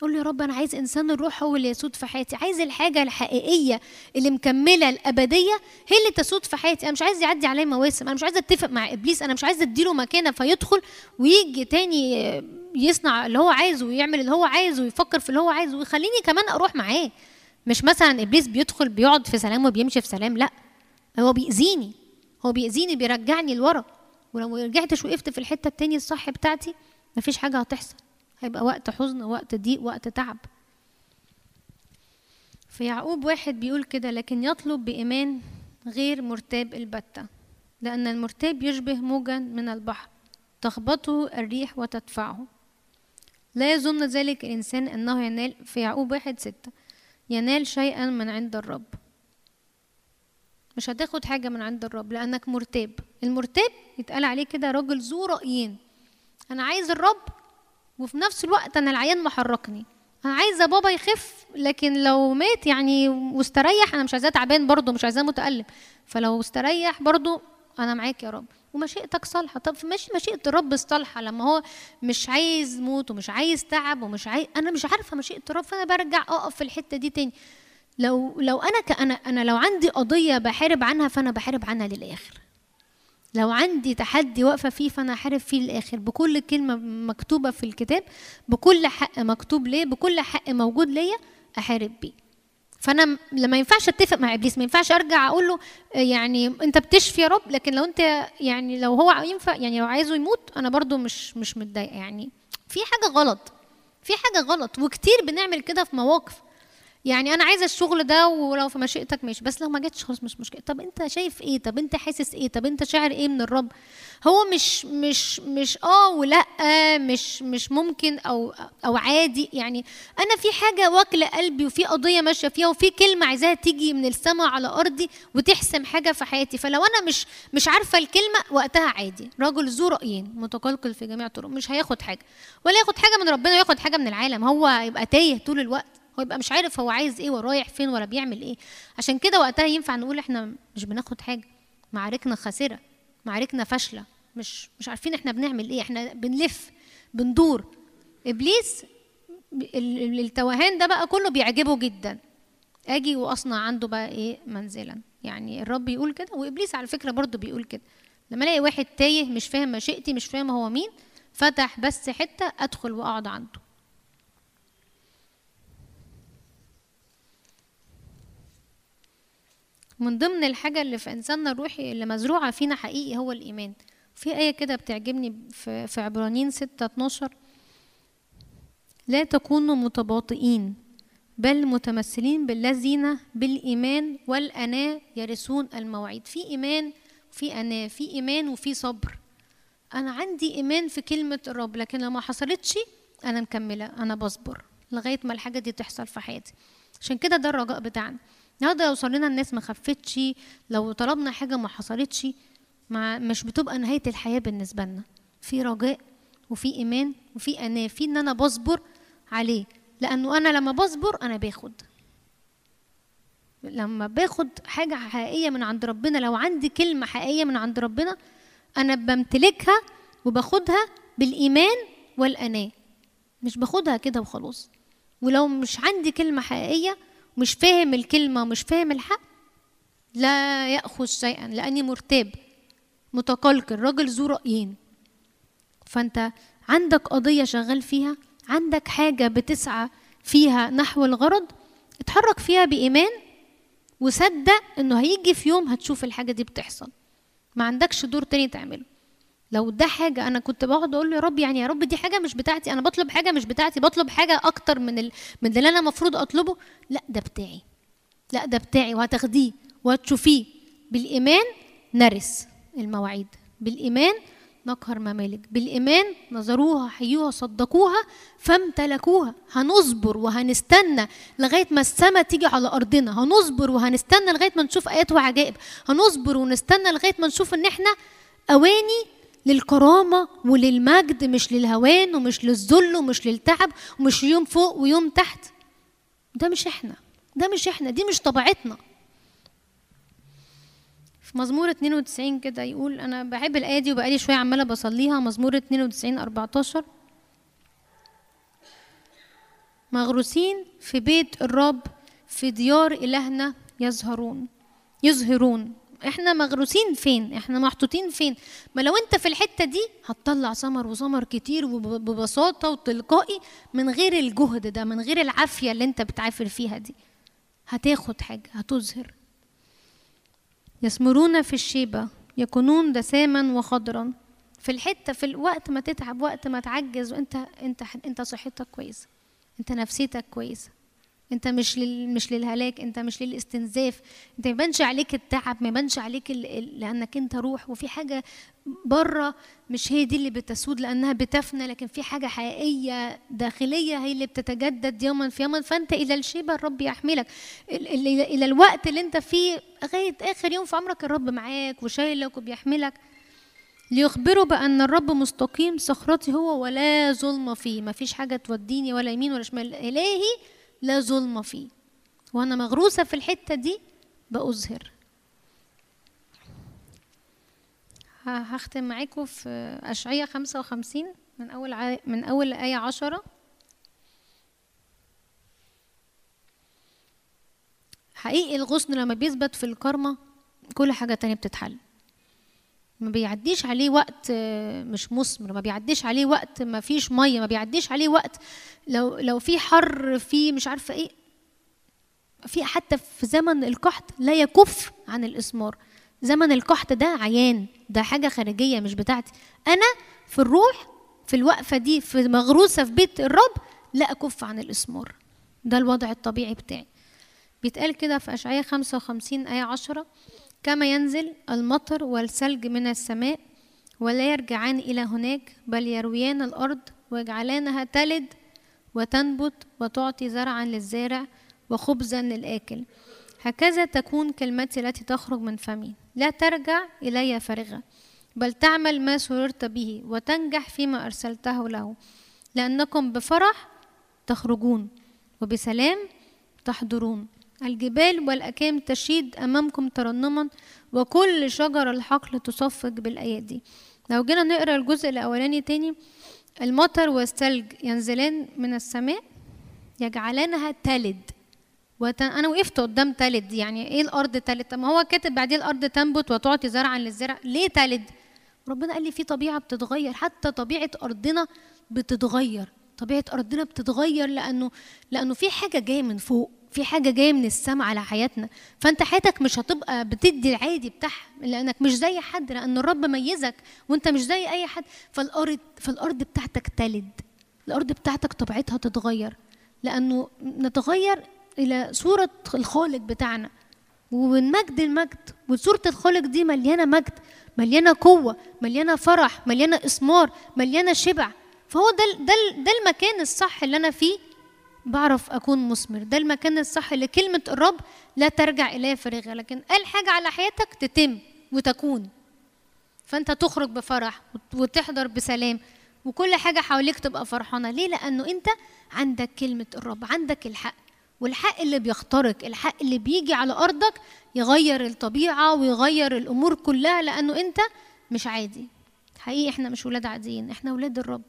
قول له يا رب أنا عايز إنسان الروح هو اللي يسود في حياتي. عايز الحاجة الحقيقية اللي مكملة الأبدية هي اللي تسود في حياتي. أنا مش عايز يعدي عليا مواسم أنا مش عايز أتفق مع إبليس أنا مش عايز أديله مكانة فيدخل ويجي تاني يصنع اللي هو عايزه ويعمل اللي هو عايزه ويفكر في اللي هو عايزه ويخليني كمان أروح معاه. مش مثلا إبليس بيدخل بيقعد في سلام وبيمشي في سلام لأ هو بيأذيني هو بيأذيني بيرجعني لورا. ولو رجعتش وقفت في الحتة التانية الصح بتاعتي مفيش حاجة هتحصل. هيبقى وقت حزن وقت ضيق وقت تعب. في يعقوب واحد بيقول كده لكن يطلب بإيمان غير مرتاب البتة لأن المرتاب يشبه موجا من البحر تخبطه الريح وتدفعه. لا يظن ذلك الإنسان أنه ينال في يعقوب واحد ستة ينال شيئا من عند الرب. مش هتاخد حاجة من عند الرب لأنك مرتاب. المرتاب يتقال عليه كده راجل ذو رأيين. أنا عايز الرب وفي نفس الوقت أنا العيان محركني. أنا عايزة بابا يخف لكن لو مات يعني واستريح أنا مش عايزاه تعبان برضه مش عايزاه متألم. فلو استريح برضه أنا معاك يا رب. ومشيئتك صالحة. طب ماشي مشيئة الرب الصالحة لما هو مش عايز موت ومش عايز تعب ومش عايز أنا مش عارفة مشيئة الرب فأنا برجع أقف في الحتة دي تاني. لو لو أنا كأنا أنا لو عندي قضية بحارب عنها فأنا بحارب عنها للآخر. لو عندي تحدي واقفة فيه فأنا هحارب فيه للآخر. بكل كلمة مكتوبة في الكتاب بكل حق مكتوب ليه بكل حق موجود ليا أحارب بيه. فأنا م- لما ينفعش أتفق مع إبليس ما ينفعش أرجع أقول له آه، يعني أنت بتشفي يا رب لكن لو أنت يعني لو هو ينفع يعني لو عايزه يموت أنا برضو مش مش متضايقة. يعني في حاجة غلط في حاجة غلط وكتير بنعمل كده في مواقف. يعني أنا عايزة الشغل ده ولو في مشيئتك ماشي بس لو ما جتش خلاص مش مشكلة. طب أنت شايف إيه؟ طب أنت حاسس إيه؟ طب أنت شاعر إيه من الرب؟ هو مش مش مش آه ولأ مش مش ممكن أو أو عادي. يعني أنا في حاجة واكلة قلبي وفي قضية ماشية فيها وفي كلمة عايزاها تيجي من السماء على أرضي وتحسم حاجة في حياتي. فلو أنا مش مش عارفة الكلمة وقتها عادي. رجل ذو رأيين متقلقل في جميع الطرق مش هياخد حاجة. ولا ياخد حاجة من ربنا وياخد حاجة من العالم. هو يبقى تايه طول الوقت. هو يبقى مش عارف هو عايز إيه ورايح فين ولا بيعمل إيه. عشان كده وقتها ينفع نقول إحنا مش بناخد حاجة. معاركنا خاسرة معاركنا فاشلة. مش مش عارفين إحنا بنعمل إيه. إحنا بنلف بندور. إبليس ال- ال- التوهان ده بقى كله بيعجبه جدا. آجي وأصنع عنده بقى إيه منزلا. يعني الرب يقول كده وإبليس على فكرة برضه بيقول كده. لما ألاقي واحد تايه مش فاهم مشيئتي مش فاهم هو مين فتح بس حتة أدخل وأقعد عنده. من ضمن الحاجة اللي في إنساننا الروحي اللي مزروعة فينا حقيقي هو الإيمان. في آية كده بتعجبني في, في عبرانيين 6 12 لا تكونوا متباطئين بل متمثلين بالذين بالإيمان والأناة يرثون المواعيد في إيمان وفي أناة في إيمان وفي صبر. أنا عندي إيمان في كلمة الرب لكن لو ما حصلتش أنا مكملة أنا بصبر لغاية ما الحاجة دي تحصل في حياتي. عشان كده ده الرجاء بتاعنا. النهارده لو صلينا الناس ما خفتش لو طلبنا حاجة ما حصلتش مع مش بتبقى نهاية الحياة بالنسبة لنا. في رجاء وفي إيمان وفي أناة في إن أنا بصبر عليه. لأنه أنا لما بصبر أنا باخد. لما باخد حاجة حقيقية من عند ربنا لو عندي كلمة حقيقية من عند ربنا أنا بمتلكها وباخدها بالإيمان والأناة مش باخدها كده وخلاص. ولو مش عندي كلمة حقيقية مش فاهم الكلمة ومش فاهم الحق لا يأخذ شيئا لأني مرتاب متقلقل راجل ذو رأيين. فأنت عندك قضية شغال فيها عندك حاجة بتسعى فيها نحو الغرض اتحرك فيها بإيمان وصدق إنه هيجي في يوم هتشوف الحاجة دي بتحصل. ما عندكش دور تاني تعمله. لو ده حاجة أنا كنت بقعد أقول له يا رب يعني يا رب دي حاجة مش بتاعتي أنا بطلب حاجة مش بتاعتي بطلب حاجة أكتر من ال... من اللي أنا المفروض أطلبه. لا ده بتاعي. لا ده بتاعي وهتاخديه وهتشوفيه. بالإيمان نرث المواعيد. بالإيمان نقهر ممالك. بالإيمان نظروها حيوها صدقوها فامتلكوها. هنصبر وهنستنى لغاية ما السماء تيجي على أرضنا. هنصبر وهنستنى لغاية ما نشوف آيات وعجائب. هنصبر ونستنى لغاية ما نشوف إن إحنا أواني للكرامة وللمجد مش للهوان ومش للذل ومش للتعب ومش يوم فوق ويوم تحت. ده مش إحنا. ده مش إحنا. دي مش طبيعتنا. في مزمور 92 كده يقول أنا بحب الآية دي وبقالي شوية عمالة بصليها. مزمور 92 14 مغروسين في بيت الرب في ديار إلهنا يظهرون. يظهرون. إحنا مغروسين فين؟ إحنا محطوطين فين؟ ما لو أنت في الحتة دي هتطلع ثمر وثمر كتير وببساطه وتلقائي من غير الجهد ده من غير العافية اللي أنت بتعافر فيها دي. هتاخد حاجة هتظهر. يثمرون في الشيبة يكونون دساما وخضرا. في الحتة في الوقت ما تتعب وقت ما تعجز وأنت أنت أنت صحتك كويسة. أنت نفسيتك كويسة. انت مش لل مش للهلاك انت مش للاستنزاف. انت ما يبانش عليك التعب ما يبانش عليك ال... لأنك انت روح. وفي حاجة برة مش هي دي اللي بتسود لأنها بتفنى. لكن في حاجة حقيقية داخلية هي اللي بتتجدد يوما في يوما. فأنت إلى الشيبه الرب يحملك. ال... إلى الوقت اللي انت فيه لغاية آخر يوم في عمرك الرب معاك وشايلك وبيحملك. ليخبروا بأن الرب مستقيم. صخرتي هو ولا ظلم فيه. ما فيش حاجة توديني ولا يمين ولا شمال. إلهي لا ظلم فيه. وأنا مغروسة في الحتة دي بأظهر. هختم معاكم في أشعية 55 من أول ع... من أول آية عشرة. حقيقي الغصن لما بيثبت في الكرمة كل حاجة تانية بتتحل. ما بيعديش عليه وقت مش مثمر ما بيعديش عليه وقت ما فيش مية. ما بيعديش عليه وقت لو لو في حر في مش عارفة إيه في حتى في زمن القحط لا يكف عن الإسمار. زمن القحط ده عيان ده حاجة خارجية مش بتاعتي. أنا في الروح في الوقفة دي في مغروسة في بيت الرب لا أكف عن الإسمار. ده الوضع الطبيعي بتاعي. بيتقال كده في أشعياء 55 آية 10 كما ينزل المطر والثلج من السماء ولا يرجعان إلى هناك بل يرويان الأرض ويجعلانها تلد وتنبت وتعطي زرعا للزارع وخبزا للآكل. هكذا تكون كلمتي التي تخرج من فمي. لا ترجع إلي فارغة بل تعمل ما سررت به وتنجح فيما أرسلته له. لأنكم بفرح تخرجون وبسلام تحضرون. الجبال والأكام تشيد أمامكم ترنما وكل شجر الحقل تصفق بالأيادي. لو جينا نقرأ الجزء الأولاني تاني المطر والثلج ينزلان من السماء يجعلانها تلد وت... أنا وقفت قدام تلد يعني إيه الأرض تلد؟ طب ما هو كاتب بعدين الأرض تنبت وتعطي زرعا للزرع ليه تلد؟ ربنا قال لي في طبيعة بتتغير حتى طبيعة أرضنا بتتغير طبيعة أرضنا بتتغير لأنه لأنه في حاجة جاية من فوق في حاجة جاية من السماء على حياتنا فأنت حياتك مش هتبقى بتدي العادي بتاعها لأنك مش زي حد لأن الرب ميزك وأنت مش زي أي حد فالارض فالأرض بتاعتك تلد الأرض بتاعتك طبيعتها تتغير لأنه نتغير إلى صورة الخالق بتاعنا ومن مجد المجد وصورة الخالق دي مليانة مجد مليانة قوة مليانة فرح مليانة اسمار مليانة شبع فهو ده ده ده المكان الصح اللي أنا فيه بعرف أكون مثمر. ده المكان الصح لكلمة الرب لا ترجع إليه فارغه لكن قال حاجة على حياتك تتم وتكون. فأنت تخرج بفرح وتحضر بسلام وكل حاجة حواليك تبقى فرحانة. ليه؟ لأنه أنت عندك كلمة الرب عندك الحق. والحق اللي بيخترق الحق اللي بيجي على أرضك يغير الطبيعة ويغير الأمور كلها لأنه أنت مش عادي. حقيقي إحنا مش ولاد عاديين إحنا ولاد الرب.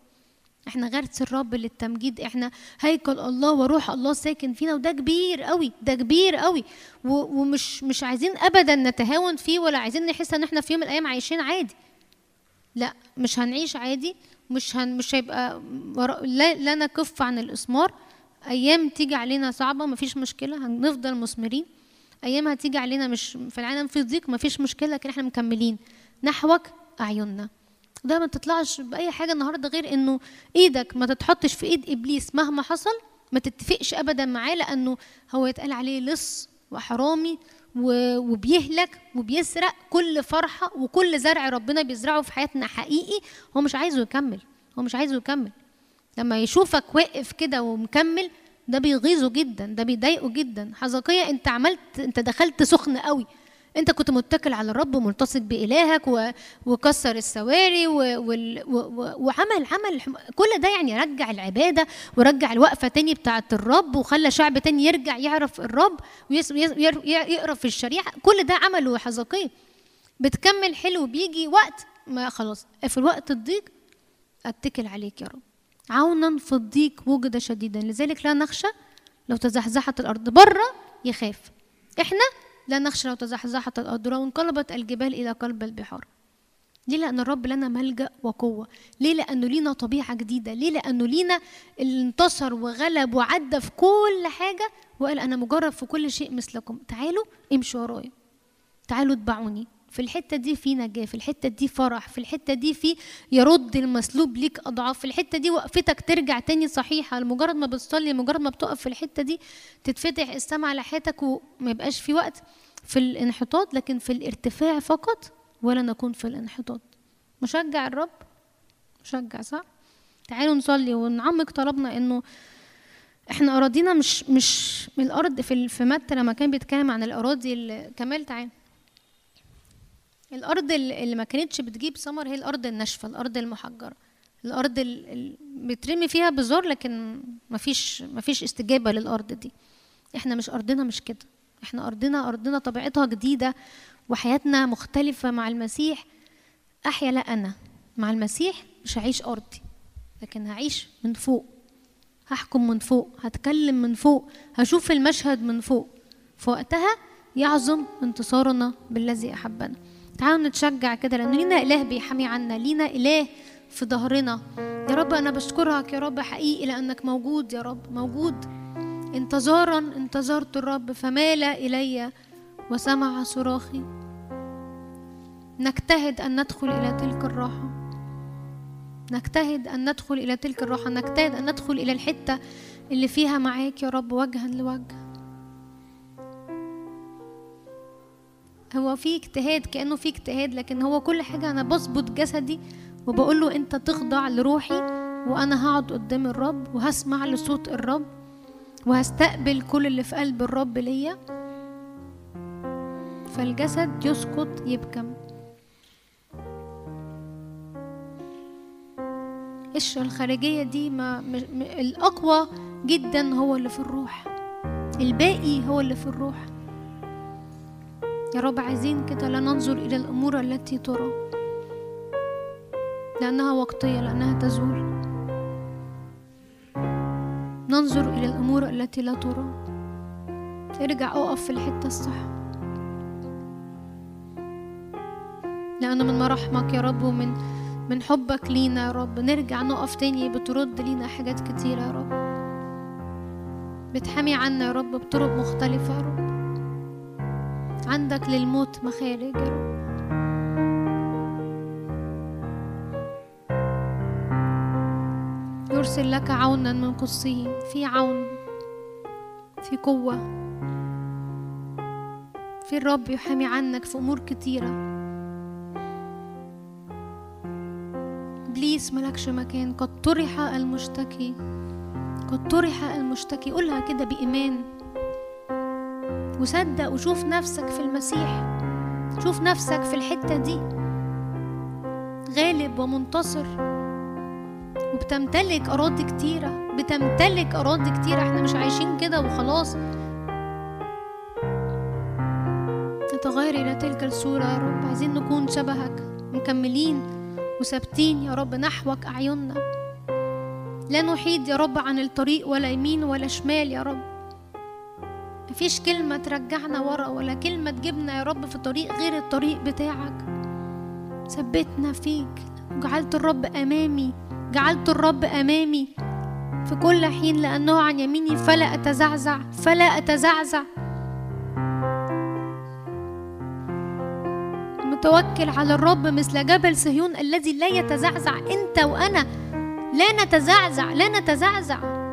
إحنا غرس الرب للتمجيد إحنا هيكل الله وروح الله ساكن فينا وده كبير قوي ده كبير قوي. ومش مش عايزين ابدا نتهاون فيه ولا عايزين نحس إن إحنا في يوم من الأيام عايشين عادي. لا مش هنعيش عادي مش هن مش هيبقى لا, لا نكف عن الإسمار. أيام تيجي علينا صعبة مفيش مشكلة هنفضل مثمرين أيام هتيجي علينا مش في العالم في ضيق مفيش مشكلة لكن إحنا مكملين. نحوك أعيننا. ده ما تطلعش بأي حاجة النهارده غير إنه إيدك ما تتحطش في إيد إبليس مهما حصل ما تتفقش ابدا معاه لأنه هو يتقال عليه لص وحرامي وبيهلك وبيسرق كل فرحة وكل زرع ربنا بيزرعه في حياتنا حقيقي. هو مش عايزه يكمل هو مش عايزه يكمل. لما يشوفك واقف كده ومكمل ده بيغيظه جدا ده بيضايقه جدا. حزقية أنت عملت أنت دخلت سخن قوي. انت كنت متكل على الرب وملتصق بإلهك و... وكسر السواري. وعمل عمل كل ده يعني رجع العبادة ورجع الوقفة تاني بتاعة الرب وخلى شعب تاني يرجع يعرف الرب ويقرا في الشريعة. كل ده عمله حزقية بتكمل حلو بيجي وقت ما خلاص في الوقت الضيق أتكل عليك يا رب. عونا في الضيق وجد شديدا. لذلك لا نخشى لو تزحزحت الأرض. بره يخاف. إحنا لا نخشى لو تزحزحت الأرض لو انقلبت الجبال إلى قلب البحار. ليه؟ لأن الرب لنا ملجأ وقوة. ليه؟ لأنه لينا طبيعة جديدة. ليه؟ لأنه لينا اللي انتصر وغلب وعدى في كل حاجة وقال أنا مجرب في كل شيء مثلكم. تعالوا امشوا ورايا. تعالوا اتبعوني. في الحتة دي في نجاة في الحتة دي فرح في الحتة دي في يرد المسلوب ليك أضعاف في الحتة دي وقفتك ترجع تاني صحيحة. لمجرد ما بتصلي مجرد ما بتقف في الحتة دي تتفتح السماء على حياتك وما يبقاش في وقت في الانحطاط لكن في الارتفاع فقط ولا نكون في الانحطاط. مشجع الرب؟ مشجع صح؟ تعالوا نصلي ونعمق طلبنا إنه إحنا أراضينا مش مش من الأرض في في متى لما كان بيتكلم عن الأراضي ال- كمال تعالى الأرض ال- اللي ما كانتش بتجيب ثمر هي الأرض الناشفة الأرض المحجرة. الأرض اللي بترمي فيها بذور لكن مفيش مفيش استجابة للأرض دي. إحنا مش أرضنا مش كده. إحنا ارضنا أرضنا طبيعتها جديدة وحياتنا مختلفة مع المسيح. أحيا لا أنا. مع المسيح مش هعيش أرضي لكن هعيش من فوق. هحكم من فوق هتكلم من فوق هشوف المشهد من فوق. في وقتها يعظم انتصارنا بالذي أحبنا. تعالوا نتشجع كده لأن لينا إله بيحمي عنا لينا إله في ظهرنا. يا رب أنا بشكرك يا رب حقيقي لأنك موجود يا رب موجود. انتظارا انتظرت الرب فمال إلي وسمع صراخي. نجتهد أن ندخل إلى تلك الراحة. نجتهد أن ندخل إلى تلك الراحة. نجتهد أن ندخل إلى الحتة اللي فيها معاك يا رب وجها لوجه. هو في اجتهاد كأنه في اجتهاد لكن هو كل حاجة أنا بظبط جسدي وبقول له أنت تخضع لروحي وأنا هقعد قدام الرب وهسمع لصوت الرب وهستقبل كل اللي في قلب الرب ليا. فالجسد يسقط يبكم القشرة الخارجية دي؟ ما. الأقوى جدا هو اللي في الروح. الباقي هو اللي في الروح. رب عايزين كده لا ننظر إلى الأمور التي ترى لأنها وقتية لأنها تزول. ننظر إلى الأمور التي لا ترى. ارجع أقف في الحتة الصح. لأن من مراحمك يا رب ومن من حبك لينا يا رب. نرجع نقف تاني بترد لينا حاجات كتيرة يا رب. بتحمي عنا يا رب بطرق مختلفة يا رب. عندك للموت مخارج يا رب. يرسل لك عونا من قصه في عون في قوة. في الرب يحامي عنك في أمور كتيرة. إبليس ملكش مكان. قد طرح المشتكي. قد طرح المشتكي. قولها كده بإيمان. وصدق وشوف نفسك في المسيح. شوف نفسك في الحتة دي. غالب ومنتصر. وبتمتلك أراضي كتيرة. بتمتلك أراضي كتيرة. إحنا مش عايشين كده وخلاص. نتغير إلى تلك الصورة يا رب. عايزين نكون شبهك. مكملين وثابتين يا رب. نحوك أعيننا. لا نحيد يا رب عن الطريق ولا يمين ولا شمال يا رب. مفيش كلمة ترجعنا ورا ولا كلمة تجيبنا يا رب في طريق غير الطريق بتاعك. ثبتنا فيك. جعلت الرب أمامي. جعلت الرب أمامي. في كل حين لأنه عن يميني فلا أتزعزع. فلا أتزعزع. متوكل على الرب مثل جبل صهيون الذي لا يتزعزع. أنت وأنا لا نتزعزع. لا نتزعزع.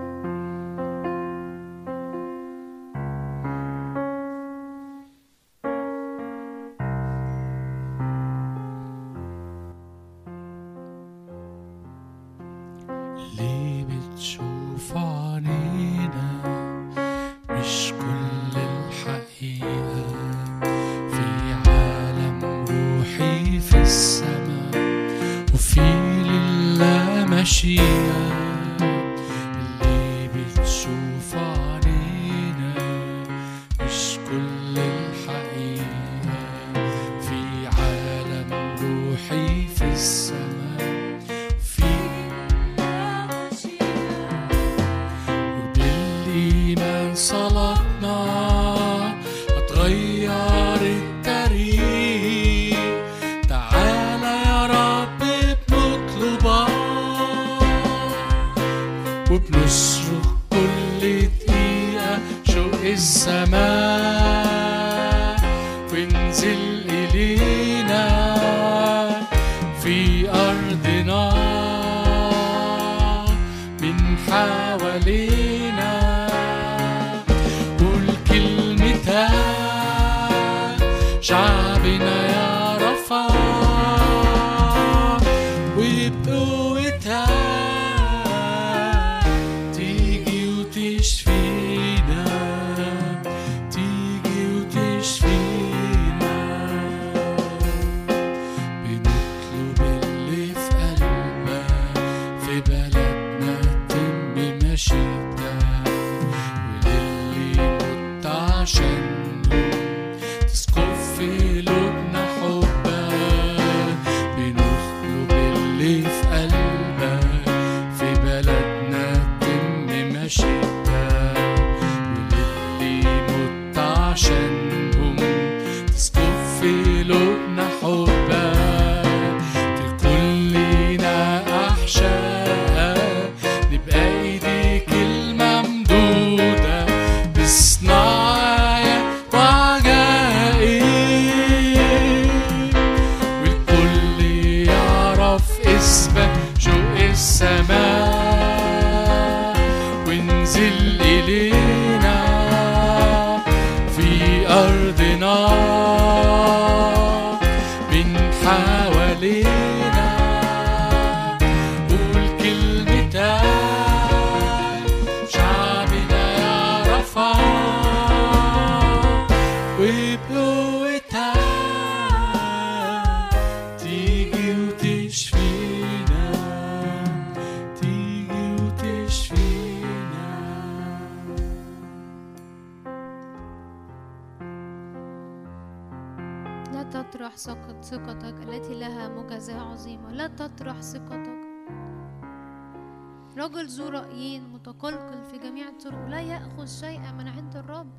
يأخذ شيئا من عند الرب.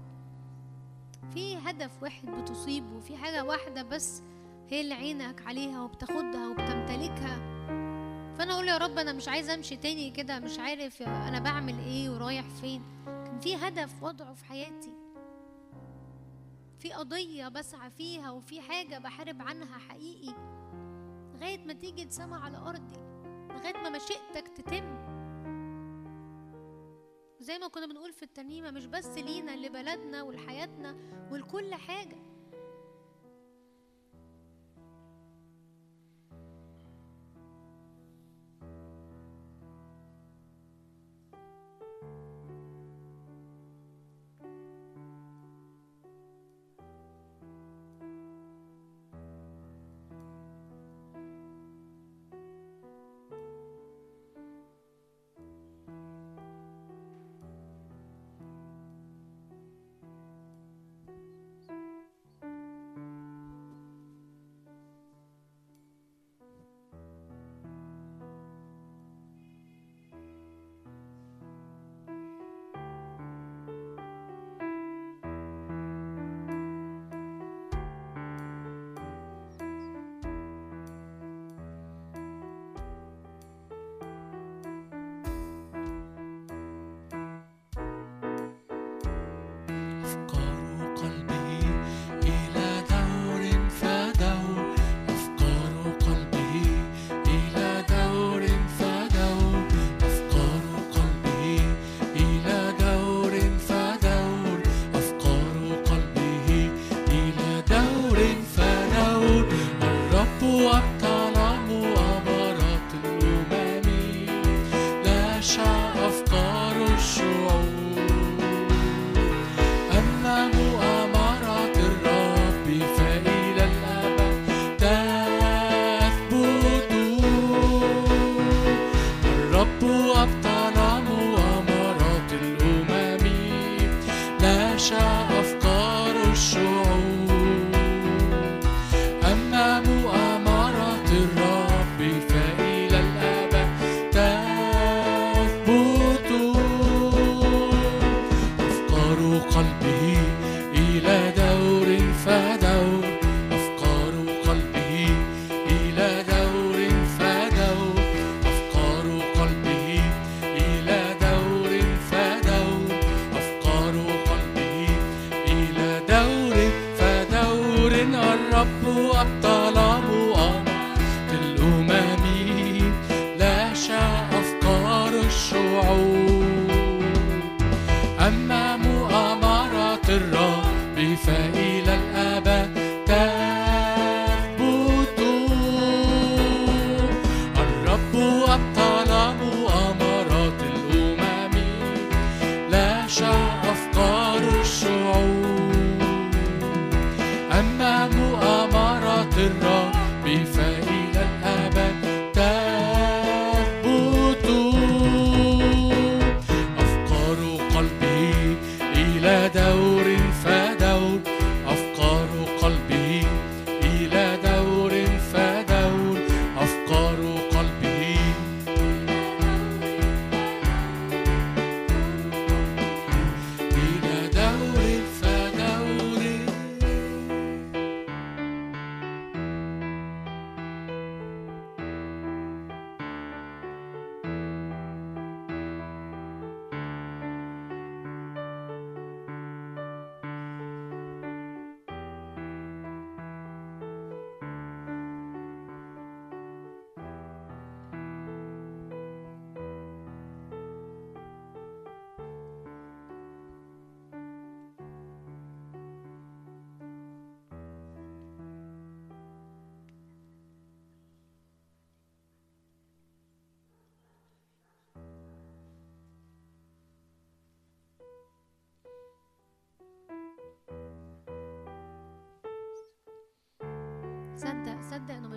في هدف واحد بتصيبه في حاجة واحدة بس هي اللي عينك عليها وبتاخدها وبتمتلكها. فأنا أقول يا رب أنا مش عايز أمشي تاني كده مش عارف أنا بعمل إيه ورايح فين. كان في هدف وضعه في حياتي. في قضية بسعى فيها وفي حاجة بحارب عنها حقيقي. لغاية ما تيجي تسمع على أرضي لغاية ما مشيئتك تتم. زي ما كنا بنقول في الترنيمة مش بس لينا لبلدنا ولحياتنا ولكل حاجة.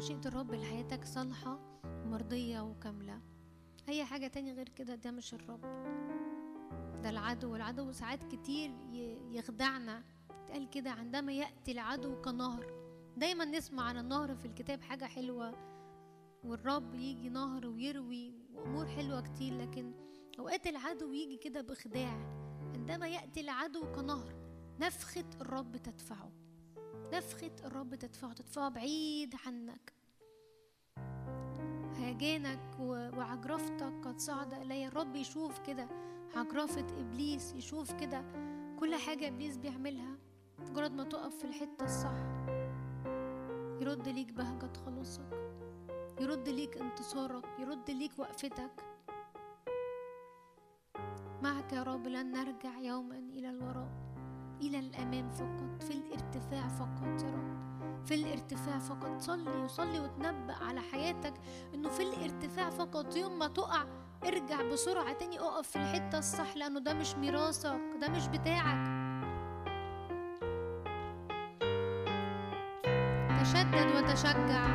مشيئة الرب لحياتك صالحة ومرضية وكاملة. أي حاجة تاني غير كده ده مش الرب. ده العدو. والعدو ساعات كتير يخدعنا. قال كده عندما يأتي العدو كنهر. دايما نسمع عن النهر في الكتاب حاجة حلوة. والرب يجي نهر ويروي وأمور حلوة كتير لكن أوقات العدو يجي كده بخداع. عندما يأتي العدو كنهر نفخة الرب تدفعه. نفخة الرب تدفعه تدفعه بعيد عنك. هيجانك و- وعجرفتك قد صعد إلي. الرب يشوف كده عجرفة إبليس يشوف كده. كل حاجة إبليس بيعملها مجرد ما تقف في الحتة الصح. يرد ليك بهجة خلاصك. يرد ليك انتصارك. يرد ليك وقفتك. معك يا رب لن نرجع يوما إلى الوراء. إلى الأمام فقط. في الارتفاع فقط يا رب. في الارتفاع فقط. صلي وصلي وتنبأ على حياتك إنه في الارتفاع فقط. يوم ما تقع ارجع بسرعة تاني. اقف في الحتة الصح لأنه ده مش ميراثك ده مش بتاعك. تشدد وتشجع.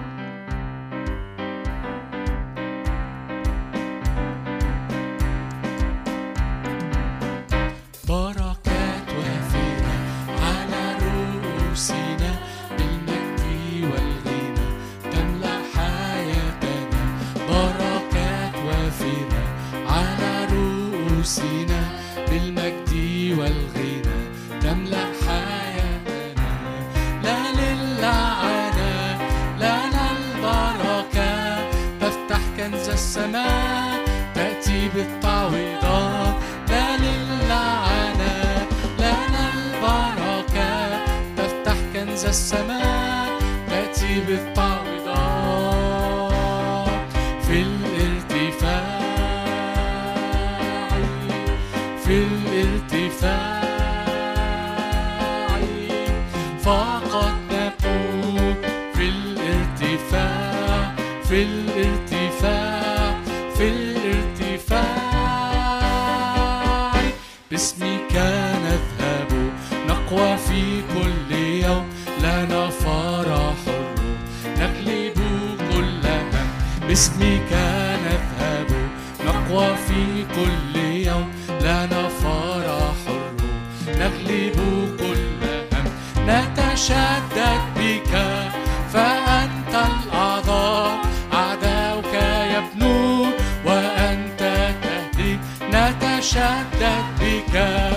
الارتفاع في الارتفاع. باسمك نذهب نقوى في كل يوم. لنا فرح نغلب كل هم. باسمك نذهب نقوى في كل يوم. لنا فرح نغلب كل هم. نتشدد نتشدد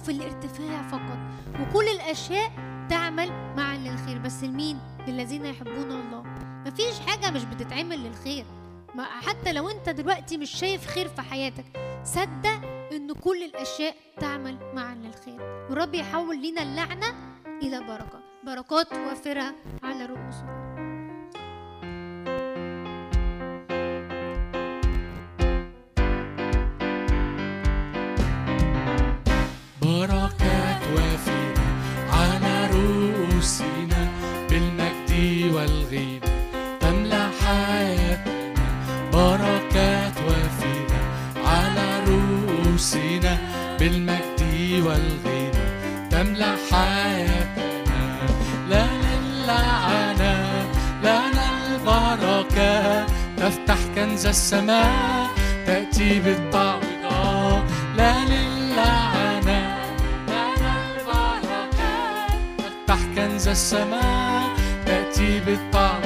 لأنه في الارتفاع فقط. وكل الأشياء تعمل معا للخير. بس لمين؟ للذين يحبون الله. مفيش حاجة مش بتتعمل للخير. ما حتى لو انت دلوقتي مش شايف خير في حياتك صدق إن كل الأشياء تعمل معا للخير. ورب يحول لنا اللعنة إلى بركة. بركات وافرة على رؤوسنا السماء تأتي بالطعم لا للعنة لا للبركة افتح كنز السماء تأتي بالطعم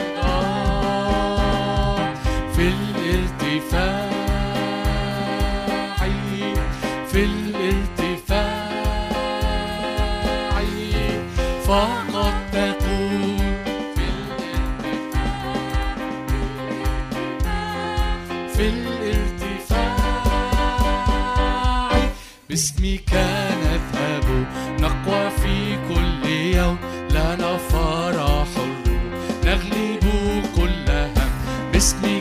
في الالتفات يغلب كلها هم باسم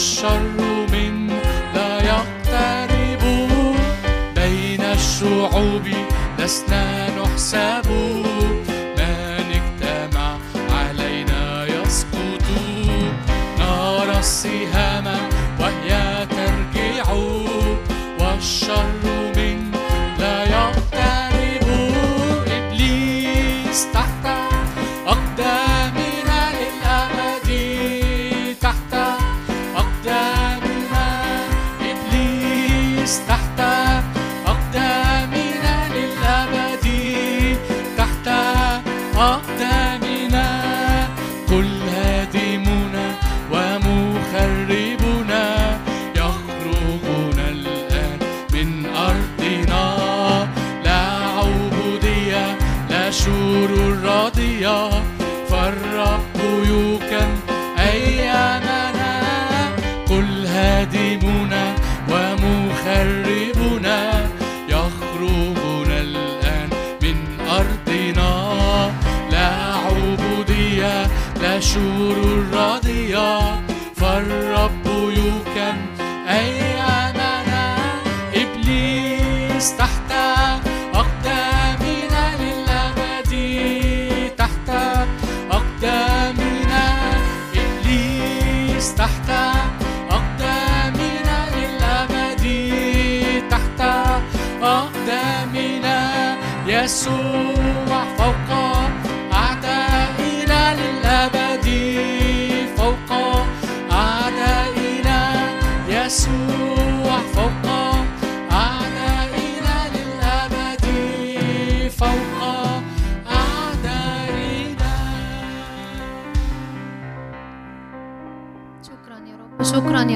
والشر من لا يقترب. بين الشعوب لسنا نحسب. من اجتمع علينا يسقط. نار السهام وهي ترجع. والشر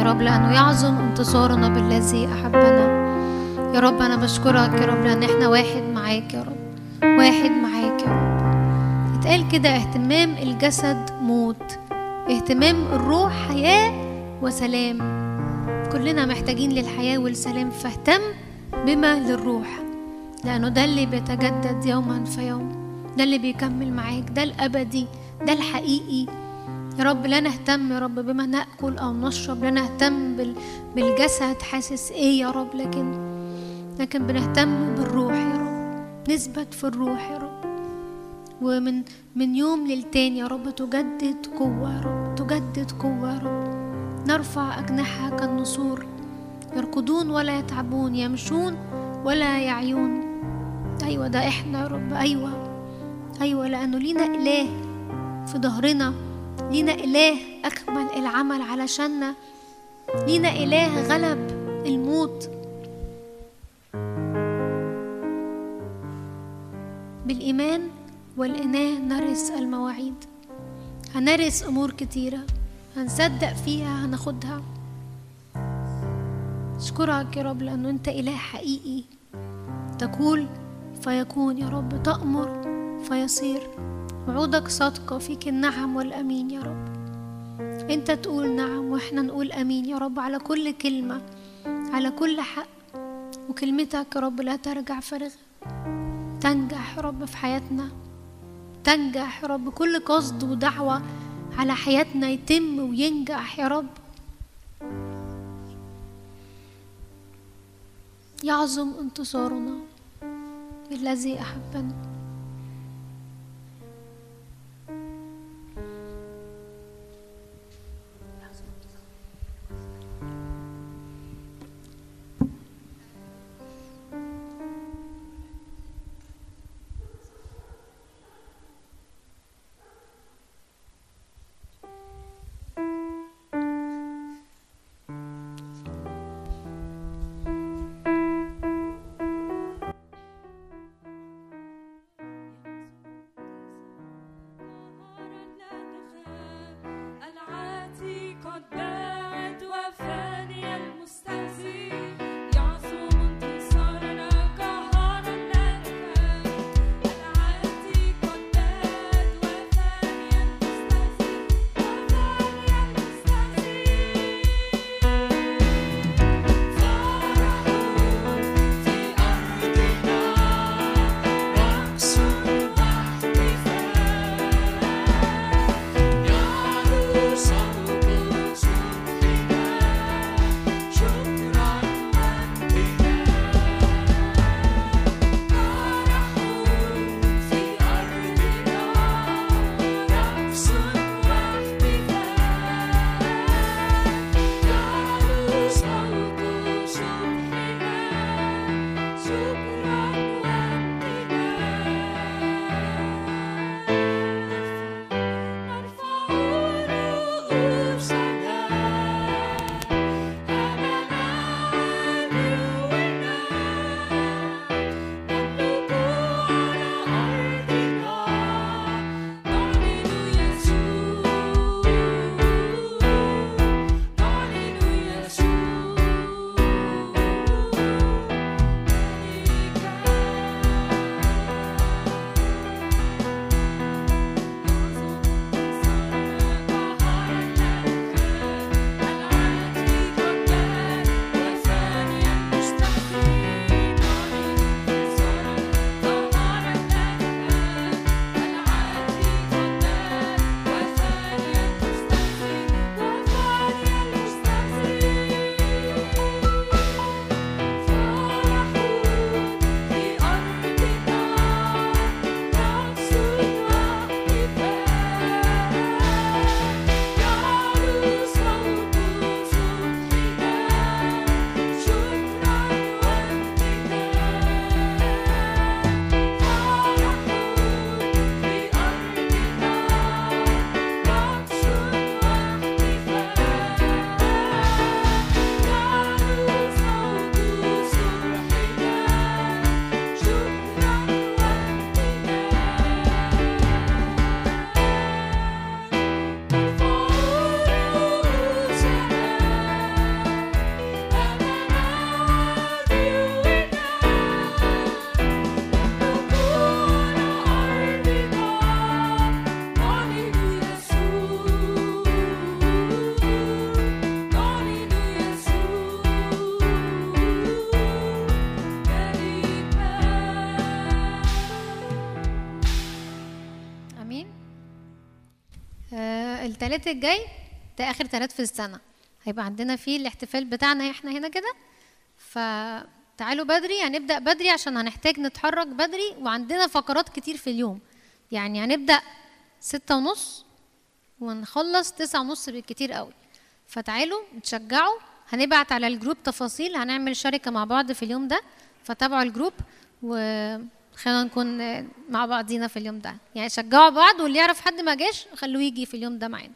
رب لأنه يعظم انتصارنا بالذي أحبنا. يا رب أنا بشكرك يا رب لأن إحنا واحد معاك يا رب. واحد معاك يا رب. اتقال كده اهتمام الجسد موت اهتمام الروح حياة وسلام. كلنا محتاجين للحياة والسلام فاهتم بما للروح لأنه ده اللي بيتجدد يوما فيوم ده اللي بيكمل معاك ده الأبدي ده الحقيقي. يا رب لا نهتم يا رب بما نأكل أو نشرب لا نهتم بال... بالجسد حاسس إيه يا رب؟ لكن لكن بنهتم بالروح يا رب نثبت في الروح يا رب. ومن من يوم للتاني يا رب تجدد قوة يا رب تجدد قوة يا رب. نرفع أجنحة كالنسور يركضون ولا يتعبون يمشون ولا يعيون. أيوة ده إحنا يا رب أيوة أيوة لأنه لينا إله في ظهرنا. لينا إله أكمل العمل علشاننا. لينا إله غلب الموت. بالإيمان والإناء نرث المواعيد. هنرث أمور كتيرة. هنصدق فيها هناخدها. أشكرك يا رب لأنه أنت إله حقيقي. تقول فيكون يا رب تأمر فيصير. وعودك صادقة فيك النعم والأمين يا رب. أنت تقول نعم وإحنا نقول أمين يا رب على كل كلمة على كل حق. وكلمتك يا رب لا ترجع فارغة. تنجح يا رب في حياتنا. تنجح يا رب كل قصد ودعوة على حياتنا يتم وينجح يا رب. يعظم انتصارنا بالذي أحبنا. التلات الجاي ده آخر تلات في السنة. هيبقى عندنا فيه الاحتفال بتاعنا إحنا هنا كده. فتعالوا بدري هنبدأ بدري عشان هنحتاج نتحرك بدري وعندنا فقرات كتير في اليوم. يعني هنبدأ ستة ونص ونخلص تسعة ونص بالكتير قوي. فتعالوا نتشجعوا هنبعت على ال group تفاصيل هنعمل شركة مع بعض في اليوم ده. فتابعوا ال group وخلينا نكون مع بعضينا في اليوم ده. يعني شجعوا بعض واللي يعرف حد ما جاش خلوه يجي في اليوم ده معانا.